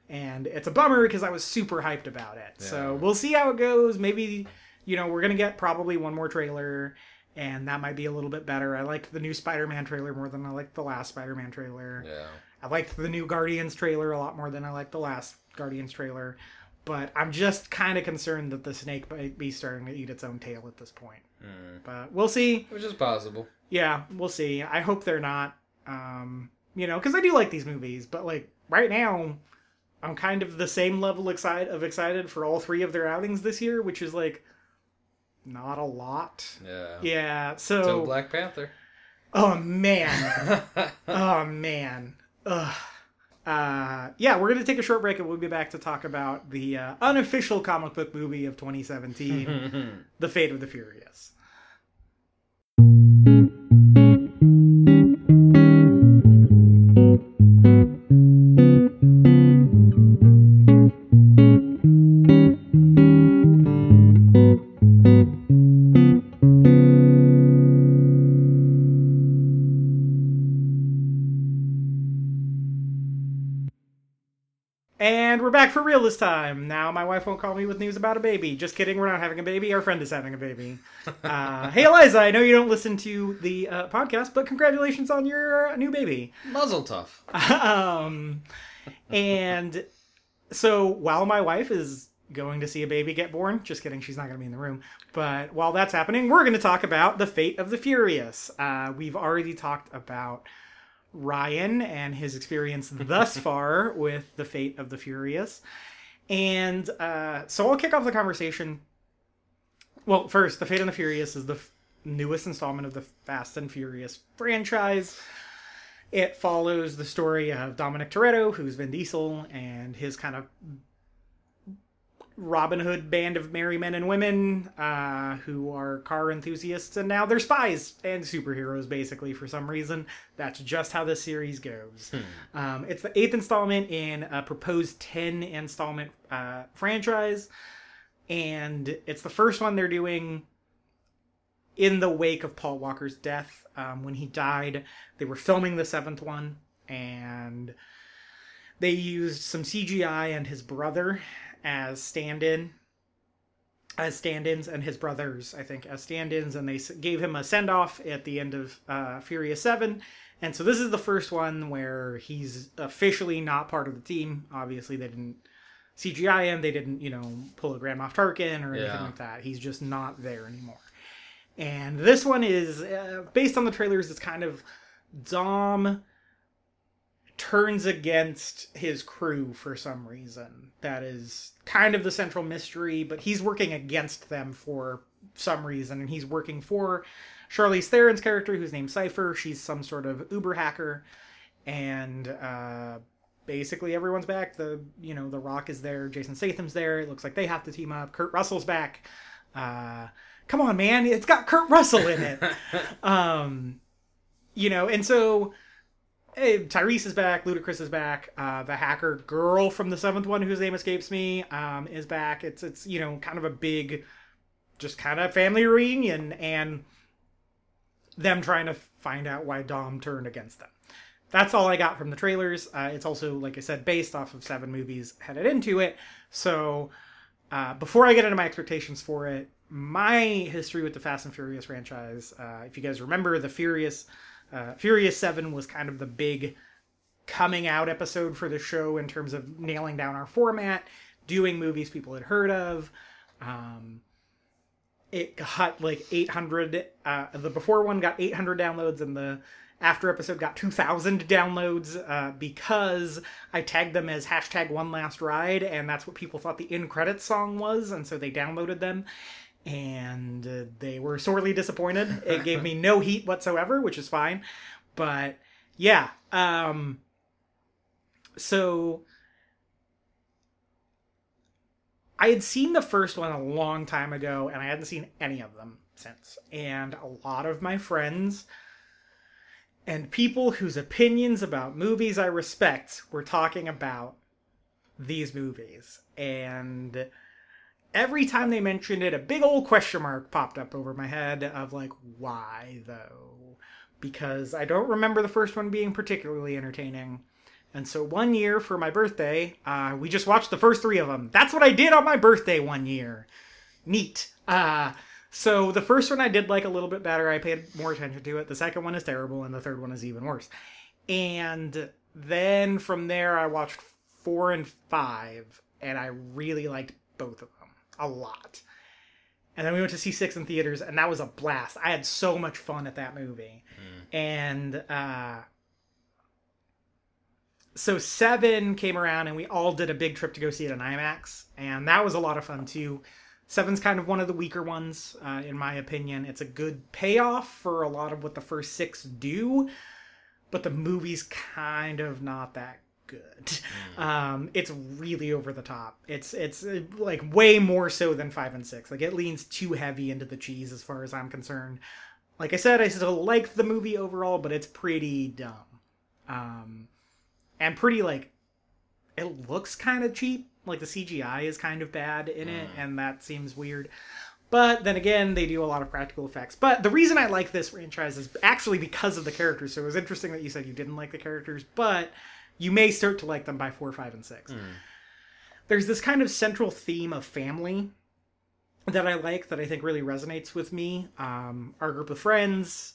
And it's a bummer because I was super hyped about it. So we'll see how it goes. Maybe you know, we're going to get probably one more trailer and that might be a little bit better. I liked the new Spider-Man trailer more than I liked the last Spider-Man trailer. Yeah. I liked the new Guardians trailer a lot more than I liked the last Guardians trailer. But I'm just kind of concerned that the snake might be starting to eat its own tail at this point. Mm. But we'll see. Which is possible. Yeah, we'll see. I hope they're not. Um, you know, because I do like these movies, but like right now, I'm kind of the same level excited of excited for all three of their outings this year, which is like not a lot. Yeah. Yeah. So So, Black Panther. oh man, [LAUGHS] oh man. Ugh. Uh, yeah, we're gonna take a short break and we'll be back to talk about the uh, unofficial comic book movie of 2017, [LAUGHS] The Fate of the Furious. Real this time. Now my wife won't call me with news about a baby. Just kidding, we're not having a baby. Our friend is having a baby. [LAUGHS] Uh, hey Eliza, I know you don't listen to the uh, podcast, but congratulations on your uh, new baby. Mazel tov. [LAUGHS] um, and so while my wife is going to see a baby get born, just kidding, she's not going to be in the room. But while that's happening, we're going to talk about the fate of the Furious. Uh, we've already talked about Ryan and his experience [LAUGHS] thus far with the fate of the Furious. And uh, so I'll kick off the conversation. Well, first, The Fate of the Furious is the f- newest installment of the Fast and Furious franchise. It follows the story of Dominic Toretto, who's Vin Diesel, and his kind of Robin Hood band of merry men and women uh, who are car enthusiasts, and now they're spies and superheroes, basically, for some reason. That's just how the series goes. Um, it's the eighth installment in a proposed 10 installment uh, franchise, and it's the first one they're doing in the wake of Paul Walker's death. Um, when he died, they were filming the seventh one, and they used some CGI and his brother as stand-in, as stand-ins, and his brothers, I think, as stand-ins, and they gave him a send-off at the end of uh, Furious Seven. And so this is the first one where he's officially not part of the team. Obviously, they didn't CGI him. They didn't, you know, pull a Grand Moff Tarkin or anything Yeah. like that. He's just not there anymore. And this one is uh, based on the trailers. It's kind of Dom turns against his crew for some reason. That is kind of the central mystery, but he's working against them for some reason, and he's working for Charlize Theron's character, who's named Cypher. She's some sort of Uber hacker, and uh, basically everyone's back. The you know the Rock is there, Jason Statham's there. It looks like they have to team up. Kurt Russell's back. Uh, come on, man! It's got Kurt Russell in it. [LAUGHS] um, you know, and so hey, Tyrese is back, Ludacris is back, uh, the hacker girl from the seventh one, whose name escapes me, um, is back. It's it's you know kind of a big, just kind of family reunion, and them trying to find out why Dom turned against them. That's all I got from the trailers. Uh, it's also, like I said, based off of seven movies headed into it. So uh, before I get into my expectations for it, my history with the Fast and Furious franchise, uh, if you guys remember, the Furious uh, Furious Seven was kind of the big coming out episode for the show in terms of nailing down our format, doing movies people had heard of. Um, it got like 800. Uh, the before one got 800 downloads, and the after episode got 2,000 downloads uh, because I tagged them as hashtag One Last Ride, and that's what people thought the in credits song was, and so they downloaded them. And uh, they were sorely disappointed. It gave me no heat whatsoever, which is fine. But yeah, um, so I had seen the first one a long time ago, and I hadn't seen any of them since. And a lot of my friends and people whose opinions about movies I respect were talking about these movies. And every time they mentioned it, a big old question mark popped up over my head of like, why though? because I don't remember the first one being particularly entertaining. And so one year for my birthday, uh, we just watched the first three of them. That's what I did on my birthday one year. Neat. Uh, so the first one I did like a little bit better. I paid more attention to it. The second one is terrible, and the third one is even worse. And then from there, I watched four and five, and I really liked both of them a lot. And then we went to see six in theaters, and that was a blast. I had so much fun at that movie. And uh, so seven came around, and we all did a big trip to go see it in IMAX, and that was a lot of fun too. Seven's kind of one of the weaker ones, uh, in my opinion. It's a good payoff for a lot of what the first six do, but the movie's kind of not that good. Um, it's really over the top. It's it's uh, like way more so than five and six. Like it leans too heavy into the cheese as far as I'm concerned. Like I said, I still like the movie overall, but it's pretty dumb, um, and pretty like it looks kind of cheap. Like the CGI is kind of bad in it, and that seems weird. But then again, they do a lot of practical effects. But the reason I like this franchise is actually because of the characters. So it was interesting that you said you didn't like the characters, but you may start to like them by four, five, and six. There's this kind of central theme of family that I like that I think really resonates with me. Um, our group of friends,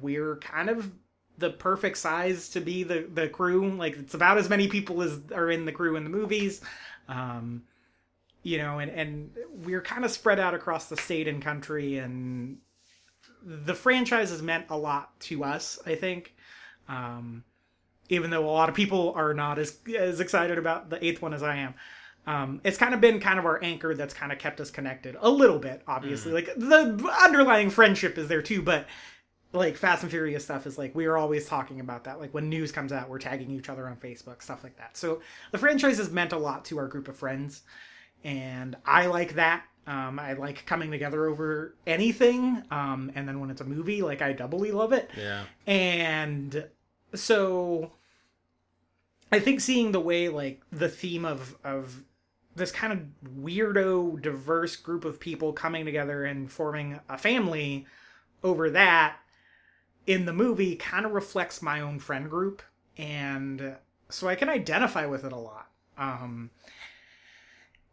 we're kind of the perfect size to be the the crew. Like it's about as many people as are in the crew in the movies. Um, you know, and and we're kind of spread out across the state and country, and the franchise has meant a lot to us. I think. Um, even though a lot of people are not as as excited about the eighth one as I am. Um, it's kind of been kind of our anchor that's kind of kept us connected a little bit, obviously. Like the underlying friendship is there too, but like Fast and Furious stuff is like we are always talking about that. Like when news comes out, we're tagging each other on Facebook, stuff like that. So the franchise has meant a lot to our group of friends, and I like that. Um, I like coming together over anything, um, and then when it's a movie, like I doubly love it. Yeah. And so I think seeing the way like the theme of of this kind of weirdo diverse group of people coming together and forming a family over that in the movie kind of reflects my own friend group and so I can identify with it a lot. Um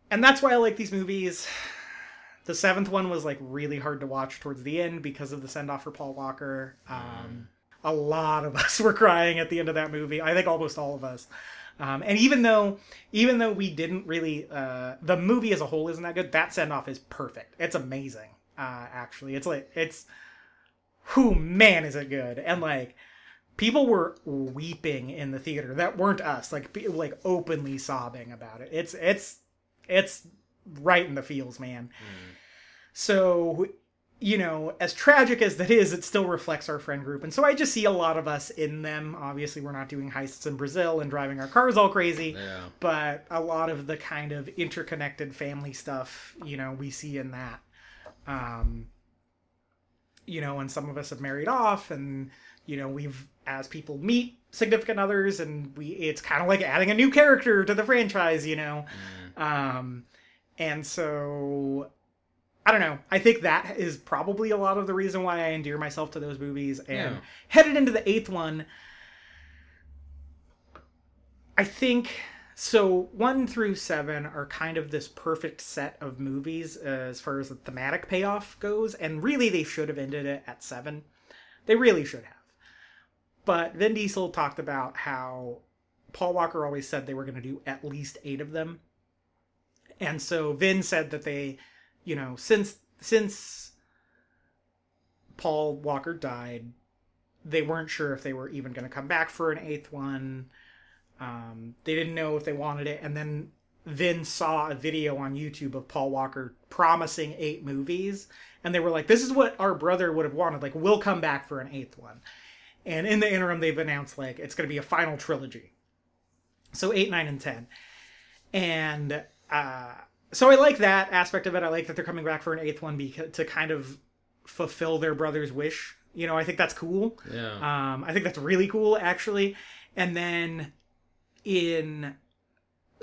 and that's why I like these movies. The seventh one was like really hard to watch towards the end because of the send off for Paul Walker. Um, a lot of [LAUGHS] us were crying at the end of that movie. I think almost all of us. Um, and even though, even though we didn't really, uh, the movie as a whole isn't that good. That send off is perfect. It's amazing. Uh, actually, it's like it's, who man is it good? And like, people were weeping in the theater that weren't us. Like, like openly sobbing about it. It's it's it's right in the feels, man. So you know, as tragic as that is, it still reflects our friend group. And so I just see a lot of us in them. Obviously, we're not doing heists in Brazil and driving our cars all crazy, Yeah. but a lot of the kind of interconnected family stuff, you know, we see in that. Um, you know, and some of us have married off, and you know, we've as people meet significant others, and we it's kind of like adding a new character to the franchise, you know. Um, and so I don't know. I think that is probably a lot of the reason why I endear myself to those movies. And Yeah. headed into the eighth one, I think so. One through seven are kind of this perfect set of movies uh, as far as the thematic payoff goes, and really they should have ended it at seven. They really should have. But Vin Diesel talked about how Paul Walker always said they were going to do at least eight of them. And so Vin said that they, you know, since since Paul Walker died, they weren't sure if they were even going to come back for an eighth one. Um, they didn't know if they wanted it, and then Vin saw a video on YouTube of Paul Walker promising eight movies, and they were like, "This is what our brother would have wanted. Like, we'll come back for an eighth one." And in the interim, they've announced like it's going to be a final trilogy. So eight, nine, and ten, and uh, so I like that aspect of it. I like that they're coming back for an eighth one to kind of fulfill their brother's wish. You know, I think that's cool. Yeah. Um, I think that's really cool, actually. And then in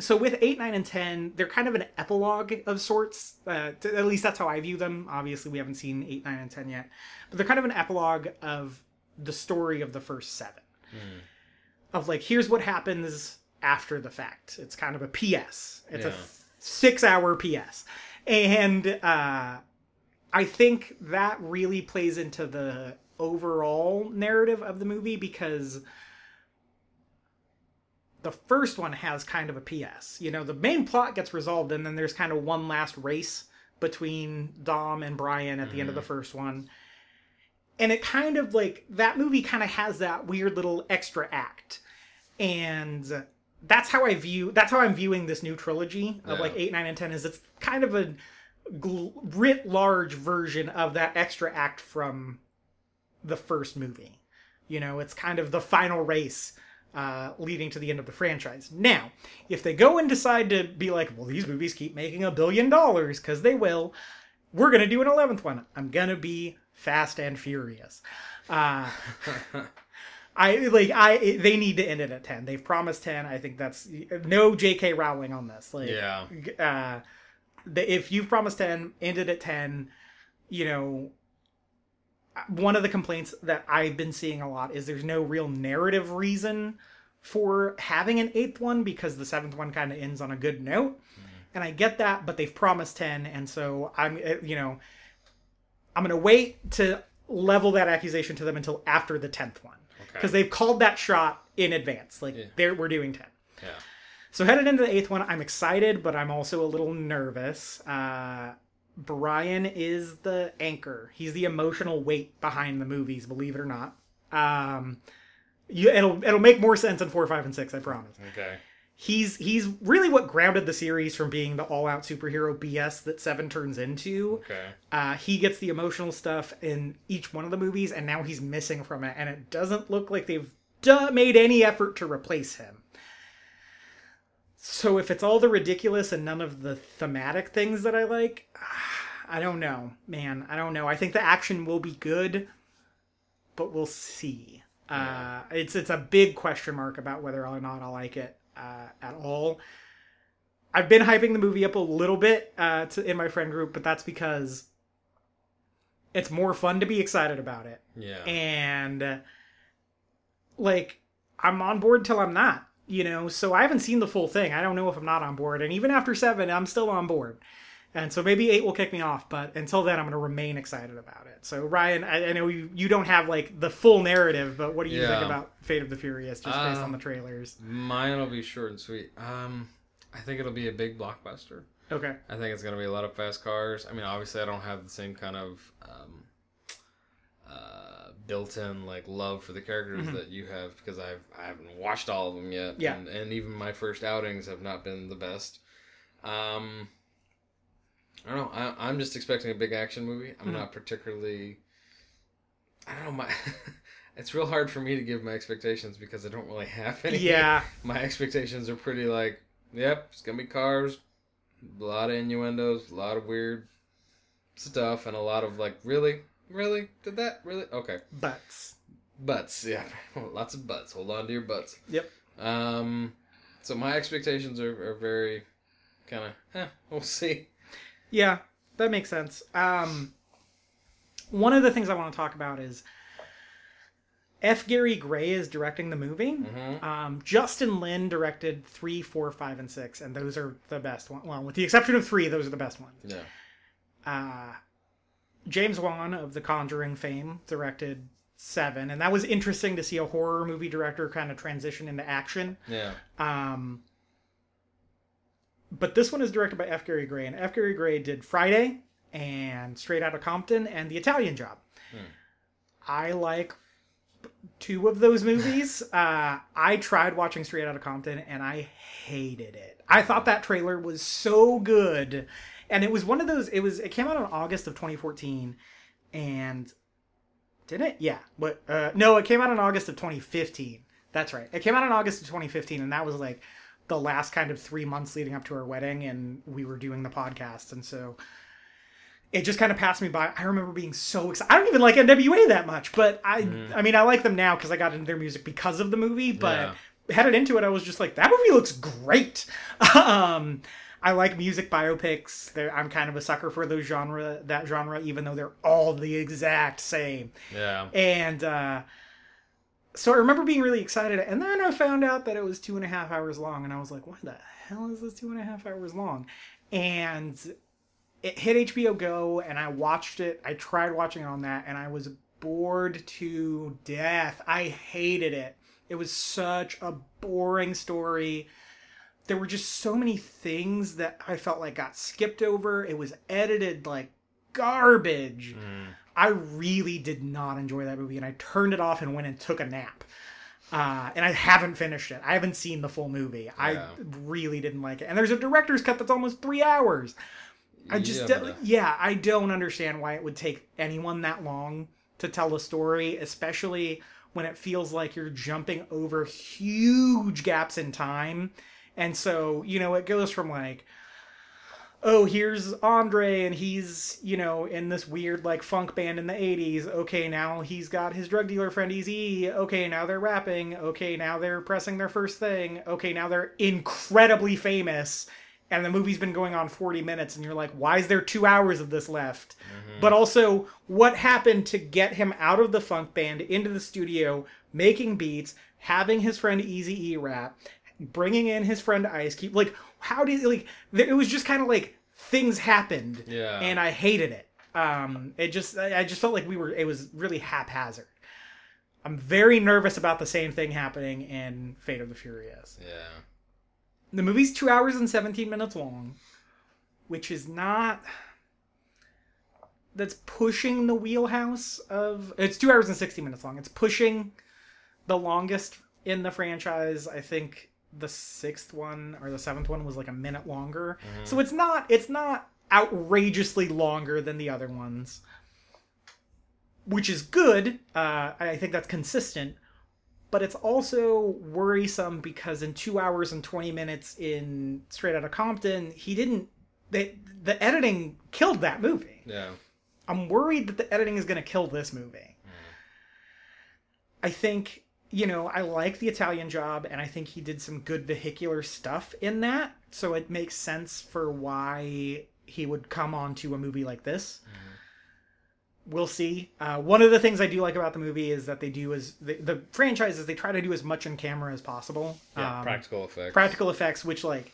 so with eight, nine, and ten, they're kind of an epilogue of sorts. Uh, t- at least that's how I view them. Obviously, we haven't seen eight, nine, and ten yet, but they're kind of an epilogue of the story of the first seven. Of like, here's what happens after the fact. It's kind of a PS. It's a Yeah. Six hour PS. And uh, I think that really plays into the overall narrative of the movie because the first one has kind of a PS. You know, the main plot gets resolved, and then there's kind of one last race between Dom and Brian at the end of the first one. And it kind of like that movie kind of has that weird little extra act. And that's how I view that's how I'm viewing this new trilogy of Yeah. like 8, 9 and 10 is it's kind of a gl- writ large version of that extra act from the first movie. You know, it's kind of the final race uh, leading to the end of the franchise. Now, if they go and decide to be like, well, these movies keep making a billion dollars because they will, we're gonna do an eleventh one. I'm gonna be Fast and Furious. Uh, [LAUGHS] I like I they need to end it at ten. They've promised ten. I think that's no J.K. Rowling on this. Like, Yeah. uh, the, if you've promised 10 ended at 10 you know one of the complaints that i've been seeing a lot is there's no real narrative reason for having an eighth one because the seventh one kind of ends on a good note and i get that but they've promised 10 and so i'm uh, you know i'm gonna wait to level that accusation to them until after the 10th one because they've called that shot in advance like Yeah. they're we're doing 10 Yeah. so headed into the eighth one, I'm excited, but I'm also a little nervous. Uh, Brian is the anchor. He's the emotional weight behind the movies, believe it or not. Um, you, it'll it'll make more sense in four, five, and six. I promise. Okay. He's he's really what grounded the series from being the all out superhero BS that Seven turns into. Okay. Uh, he gets the emotional stuff in each one of the movies, and now he's missing from it, and it doesn't look like they've made any effort to replace him. So if it's all the ridiculous and none of the thematic things that I like, [SIGHS] I don't know, man. I don't know. I think the action will be good, but we'll see. Uh, it's it's a big question mark about whether or not I like it uh, at all. I've been hyping the movie up a little bit uh, to, in my friend group, but that's because it's more fun to be excited about it. Yeah. And uh, like, I'm on board till I'm not, you know. So I haven't seen the full thing. I don't know if I'm not on board. And even after seven, I'm still on board. And so maybe eight will kick me off, but until then, I'm going to remain excited about it. So Ryan, I, I know you, you don't have like the full narrative, but what do you think about Fate of the Furious just based on Um, the trailers? Mine will be short and sweet. Um, I think it'll be a big blockbuster. Okay. I think it's gonna be a lot of fast cars. I mean, obviously, I don't have the same kind of um, uh, built-in like love for the characters that you have because I've I haven't watched all of them yet. Yeah. and, and even my first outings have not been the best. Um, I don't know. I, I'm just expecting a big action movie. I'm Mhm. not particularly. I don't know. My [LAUGHS] it's real hard for me to give my expectations because I don't really have any. Yeah. [LAUGHS] my expectations are pretty like, yep, it's gonna be cars, a lot of innuendos, a lot of weird stuff, and a lot of like, really, really, did that really? Okay, Butts. butts, yeah, [LAUGHS] lots of butts. Hold on to your butts. Yep. Um, so my expectations are, are very kind of, eh, we'll see. Yeah, that makes sense. Um, one of the things I want to talk about is F. Gary Gray is directing the movie. hmm Um, Justin Lin directed three, four, five, and six, and those are the best ones. Well, with the exception of three, those are the best ones. Yeah. Uh, James Wan of The Conjuring fame directed seven, and that was interesting to see a horror movie director kind of transition into action. Yeah. Um, but this one is directed by F. Gary Gray, and F. Gary Gray did Friday and Straight Outta Compton and The Italian Job. Hmm. I like two of those movies. [LAUGHS] uh, I tried watching Straight Outta Compton and I hated it. I thought that trailer was so good, and it was one of those. It was. It came out in August of 2014, and did it? Yeah. But uh, no, it came out in August of 2015. That's right. It came out in August of 2015, and that was like the last kind of three months leading up to our wedding, and we were doing the podcast, and so it just kind of passed me by. I remember being so excited. I don't even like NWA that much, but I, Mhm. I mean, I like them now because I got into their music because of the movie. But Yeah. headed into it, I was just like, that movie looks great. [LAUGHS] um, I like music biopics. They're, I'm kind of a sucker for those genre, that genre, even though they're all the exact same Yeah. and uh, so I remember being really excited, and then I found out that it was two and a half hours long, and I was like, "Why the hell is this two and a half hours long?" And it hit HBO Go, and I watched it. I tried watching it on that, and I was bored to death. I hated it. It was such a boring story. There were just so many things that I felt like got skipped over. It was edited like garbage. Mm. I really did not enjoy that movie, and I turned it off and went and took a nap. Uh, and I haven't finished it. I haven't seen the full movie. I really didn't like it. And there's a director's cut that's almost three hours. I just, Yeah, don't- uh, yeah, I don't understand why it would take anyone that long to tell a story, especially when it feels like you're jumping over huge gaps in time. And so, you know, it goes from like, oh, here's Andre and he's, you know, in this weird like funk band in the 80s. Okay, now he's got his drug dealer friend Eazy. Okay, now they're rapping. Okay, now they're pressing their first thing. Okay, now they're incredibly famous. And the movie's been going on 40 minutes, and you're like, why is there two hours of this left? Mm-hmm. But also, what happened to get him out of the funk band into the studio, making beats, having his friend Eazy E rap, bringing in his friend Ice Cube? Like, how did like? th- It was just kind of like things happened, Yeah. and I hated it. Um, it just, I I just felt like we were. It was really haphazard. I'm very nervous about the same thing happening in Fate of the Furious. yeah. The movie's two hours and 17 minutes long, which is not. That's pushing the wheelhouse of. It's two hours and 60 minutes long. It's pushing the longest in the franchise. I think the sixth one or the seventh one was like a minute longer. So it's not. It's not outrageously longer than the other ones, which is good. Uh, I think that's consistent but it's also worrisome because in two hours and 20 minutes in straight outta compton he didn't they, the editing killed that movie Yeah. i'm worried that the editing is going to kill this movie i think you know i like the italian job and i think he did some good vehicular stuff in that so it makes sense for why he would come on to a movie like this we'll see. Uh, one of the things I do like about the movie is that they do is the, the franchises they try to do as much in camera as possible. Yeah. Um, practical effects. practical effects, which like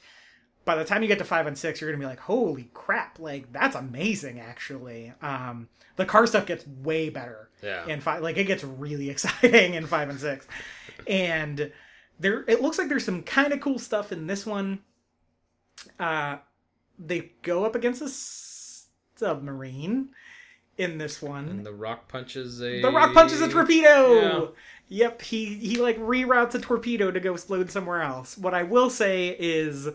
by the time you get to five and six, you're gonna be like, holy crap, like that's amazing actually. Um, the car stuff gets way better Yeah. in five like it gets really [LAUGHS] exciting in five and six. and there it looks like there's some kind of cool stuff in this one. Uh they go up against a submarine in this one. and the rock punches a. The rock punches a torpedo. Yeah. Yep, he he like reroutes a torpedo to go explode somewhere else. What I will say is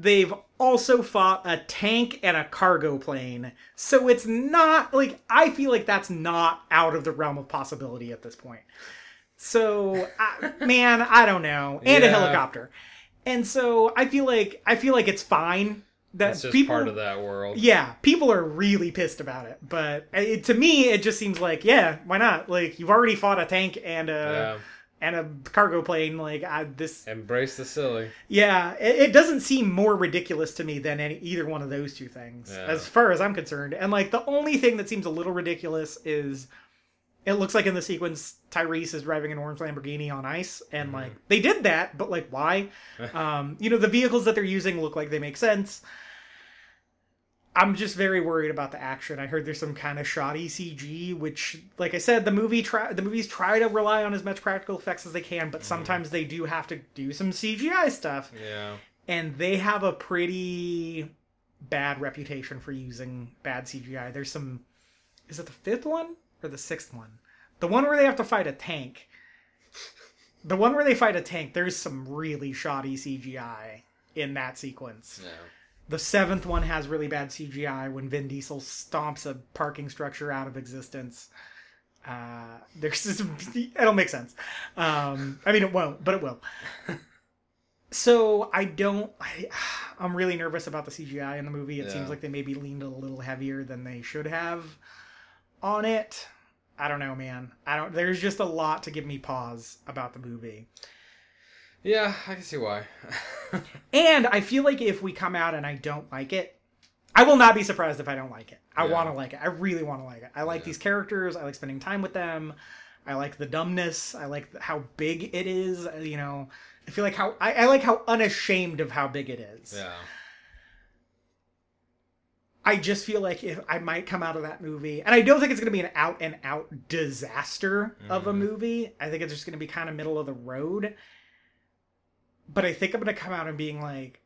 they've also fought a tank and a cargo plane. So it's not like I feel like that's not out of the realm of possibility at this point. So I, [LAUGHS] man, I don't know. And a helicopter. And so I feel like I feel like it's fine that That's just people part of that world. yeah, people are really pissed about it, but uh, it, to me, it just seems like, yeah, why not? Like you've already fought a tank and a Yeah. And a cargo plane. Like I, this, Embrace the silly. yeah, it, it doesn't seem more ridiculous to me than any either one of those two things, Yeah. as far as I'm concerned. And like the only thing that seems a little ridiculous is. It looks like in the sequence Tyrese is driving an orange Lamborghini on ice, and like they did that, but like why? [LAUGHS] um, you know, the vehicles that they're using look like they make sense. I'm just very worried about the action. I heard there's some kind of shoddy CG, which, like I said, the movie try the movies try to rely on as much practical effects as they can, but mm-hmm. sometimes they do have to do some CGI stuff, Yeah. and they have a pretty bad reputation for using bad CGI. There's some, is it the fifth one or the sixth one? The one where they have to fight a tank. The one where they fight a tank. There's some really shoddy CGI in that sequence. Yeah. The seventh one has really bad CGI when Vin Diesel stomps a parking structure out of existence. Uh, there's [LAUGHS] it'll make sense. Um, I mean, it won't, but it will. [LAUGHS] So I don't. I, [SIGHS] I'm really nervous about the CGI in the movie. It Yeah. seems like they maybe leaned a little heavier than they should have on it. I don't know, man. I don't. There's just a lot to give me pause about the movie. Yeah, I can see why. [LAUGHS] And I feel like if we come out and I don't like it, I will not be surprised if I don't like it. I Yeah. want to like it. I really want to like it. I like Yeah. these characters. I like spending time with them. I like the dumbness. I like how big it is. uh, You know, I feel like how I, I like how unashamed of how big it is. Yeah. I just feel like if I might come out of that movie, and I don't think it's going to be an out and out disaster of a Mhm. movie. I think it's just going to be kind of middle of the road. But I think I'm going to come out and being like,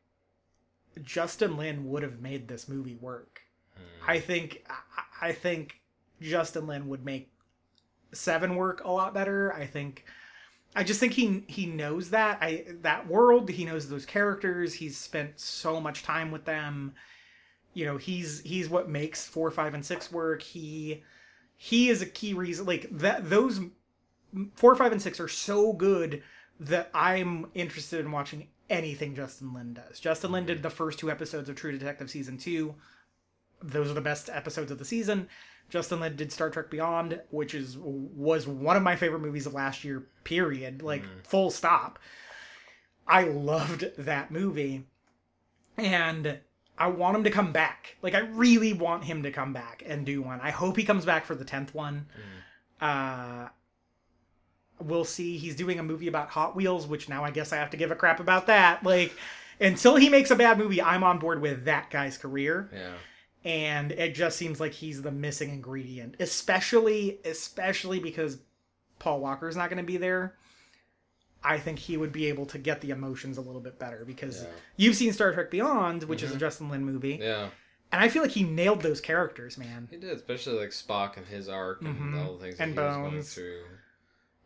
Justin Lin would have made this movie work. Mm. I think I- I think Justin Lin would make Seven work a lot better. I think I just think he he knows that I that world. He knows those characters. He's spent so much time with them. You know, he's he's what makes four, five, and six work. He he is a key reason. Like that, those four, five, and six are so good that I'm interested in watching anything Justin Lin does. Justin Lin did mm-hmm. the first two episodes of True Detective season two. Those are the best episodes of the season. Justin Lin did Star Trek Beyond, which is was one of my favorite movies of last year. Period. Like mm. full stop. I loved that movie, and I want him to come back. Like I really want him to come back and do one. I hope he comes back for the tenth one. Mm. Uh, we'll see. He's doing a movie about Hot Wheels, which now I guess I have to give a crap about that. Like until he makes a bad movie, I'm on board with that guy's career Yeah. and it just seems like he's the missing ingredient especially especially because paul walker's not going to be there i think he would be able to get the emotions a little bit better because Yeah. you've seen star trek beyond which is a justin lin movie Yeah. and i feel like he nailed those characters man He did, especially like Spock and his arc and Mhm. all the things that And he was going Bones. through.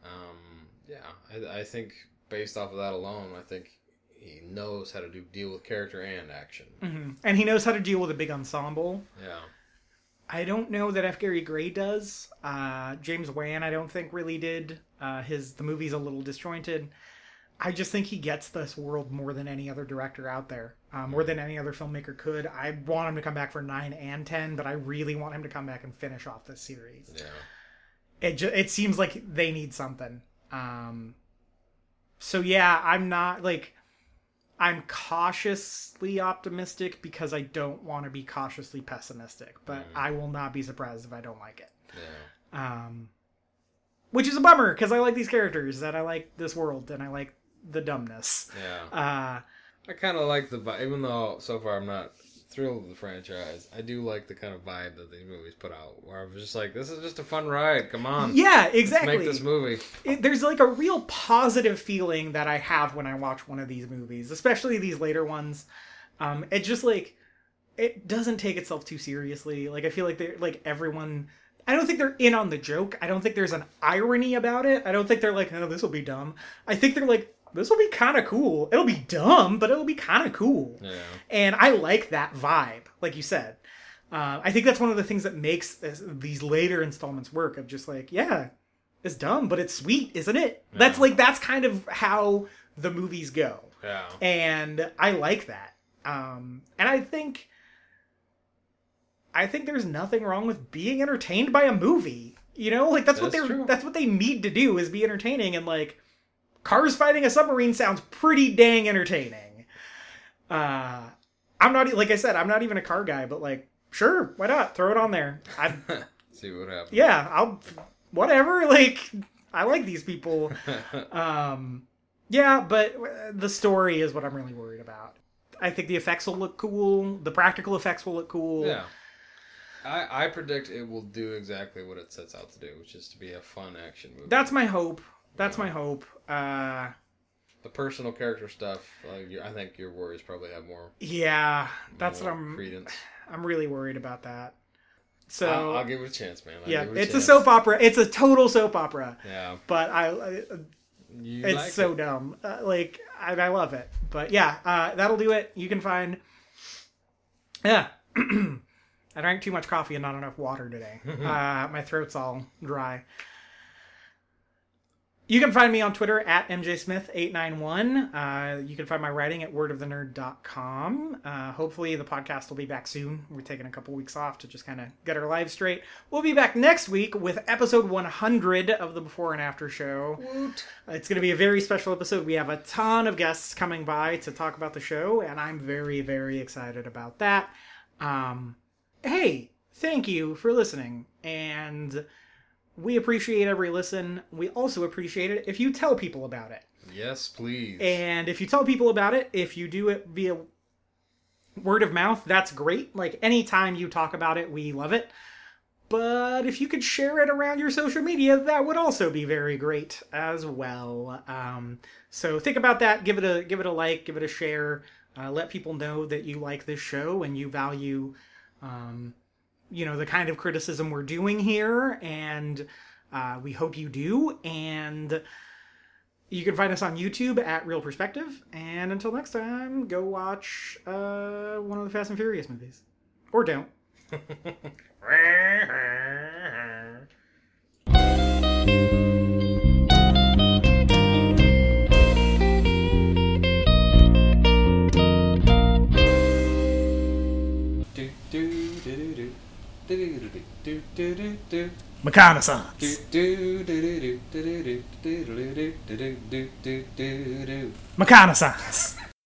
Um, yeah, I, I think based off of that alone, I think he knows how to do deal with character and action. hmm and he knows how to deal with a big ensemble. Yeah, i don't know that f. Gary gray does. Uh, james wan i don't think really did. Uh, his the movie's a little disjointed. I just think he gets this world more than any other director out there, uh, more than any other filmmaker could. I want him to come back for nine and ten, but I really want him to come back and finish off this series. yeah, It ju- it seems like they need something. Um, so yeah, I'm not like I'm cautiously optimistic because I don't want to be cautiously pessimistic, but Mm. I will not be surprised if I don't like it. yeah. Um, which is a bummer because I like these characters, and I like this world, and I like the dumbness. Yeah, Uh, I kind of like the vibe, even though so far I'm not thrilled of the franchise. I do like the kind of vibe that these movies put out, where I was just like, "This is just a fun ride. Come on, yeah, exactly. make this movie." It, there's like a real positive feeling that I have when I watch one of these movies, especially these later ones. Um, it just like it doesn't take itself too seriously. Like I feel like they're like everyone. I don't think they're in on the joke. I don't think there's an irony about it. I don't think they're like, oh, this will be dumb. I think they're like, this will be kind of cool. It'll be dumb, but it'll be kind of cool. Yeah, and I like that vibe, like you said. Uh, I think that's one of the things that makes this, these later installments work. Of just like, yeah, it's dumb, but it's sweet, isn't it? That's like that's kind of how the movies go, yeah, and I like that. Um, and I think, I think there's nothing wrong with being entertained by a movie. You know, like that's, what they're true. that's what they need to do is be entertaining, and like cars fighting a submarine sounds pretty dang entertaining. Uh, I'm not like I said, I'm not even a car guy, but like, sure, why not? Throw it on there. I [LAUGHS] See what happens. yeah, I'll whatever. [LAUGHS] Like, I like these people. [LAUGHS] Um, yeah, but uh, the story is what I'm really worried about. I think the effects will look cool. The practical effects will look cool. Yeah. I, I predict it will do exactly what it sets out to do, which is to be a fun action movie. That's my hope. That's my hope. Uh, the personal character stuff. Uh, I think your worries probably have more. yeah, that's more what I'm. Credence. I'm really worried about that. So I'll, I'll give it a chance, man. I'll yeah, it it's a chance. soap opera. It's a total soap opera. Yeah, But I, I you it's like so it. dumb. Uh, like I, I love it. But yeah, uh, that'll do it. You can find. Yeah, [CLEARS THROAT] I drank too much coffee and not enough water today. [LAUGHS] uh, my throat's all dry. You can find me on Twitter at mjsmith891. Uh, you can find my writing at wordofthenerd.com. Uh, hopefully, the podcast will be back soon. We're taking a couple weeks off to just kind of get our lives straight. We'll be back next week with episode 100 of the Before and After Show. It's going to be a very special episode. We have a ton of guests coming by to talk about the show, and I'm very, very excited about that. Um, hey, thank you for listening. And We appreciate every listen. We also appreciate it if you tell people about it. Yes, please. And if you tell people about it, if you do it via word of mouth, that's great. Like anytime you talk about it, we love it. But if you could share it around your social media, that would also be very great as well. Um, so think about that. Give it a give it a like. Give it a share. Uh, let people know that you like this show and you value, um, you know, the kind of criticism we're doing here. And uh, we hope you do. And you can find us on YouTube at Real Perspective. And until next time, go watch uh, one of the Fast and Furious movies, or don't. [LAUGHS] do do do do.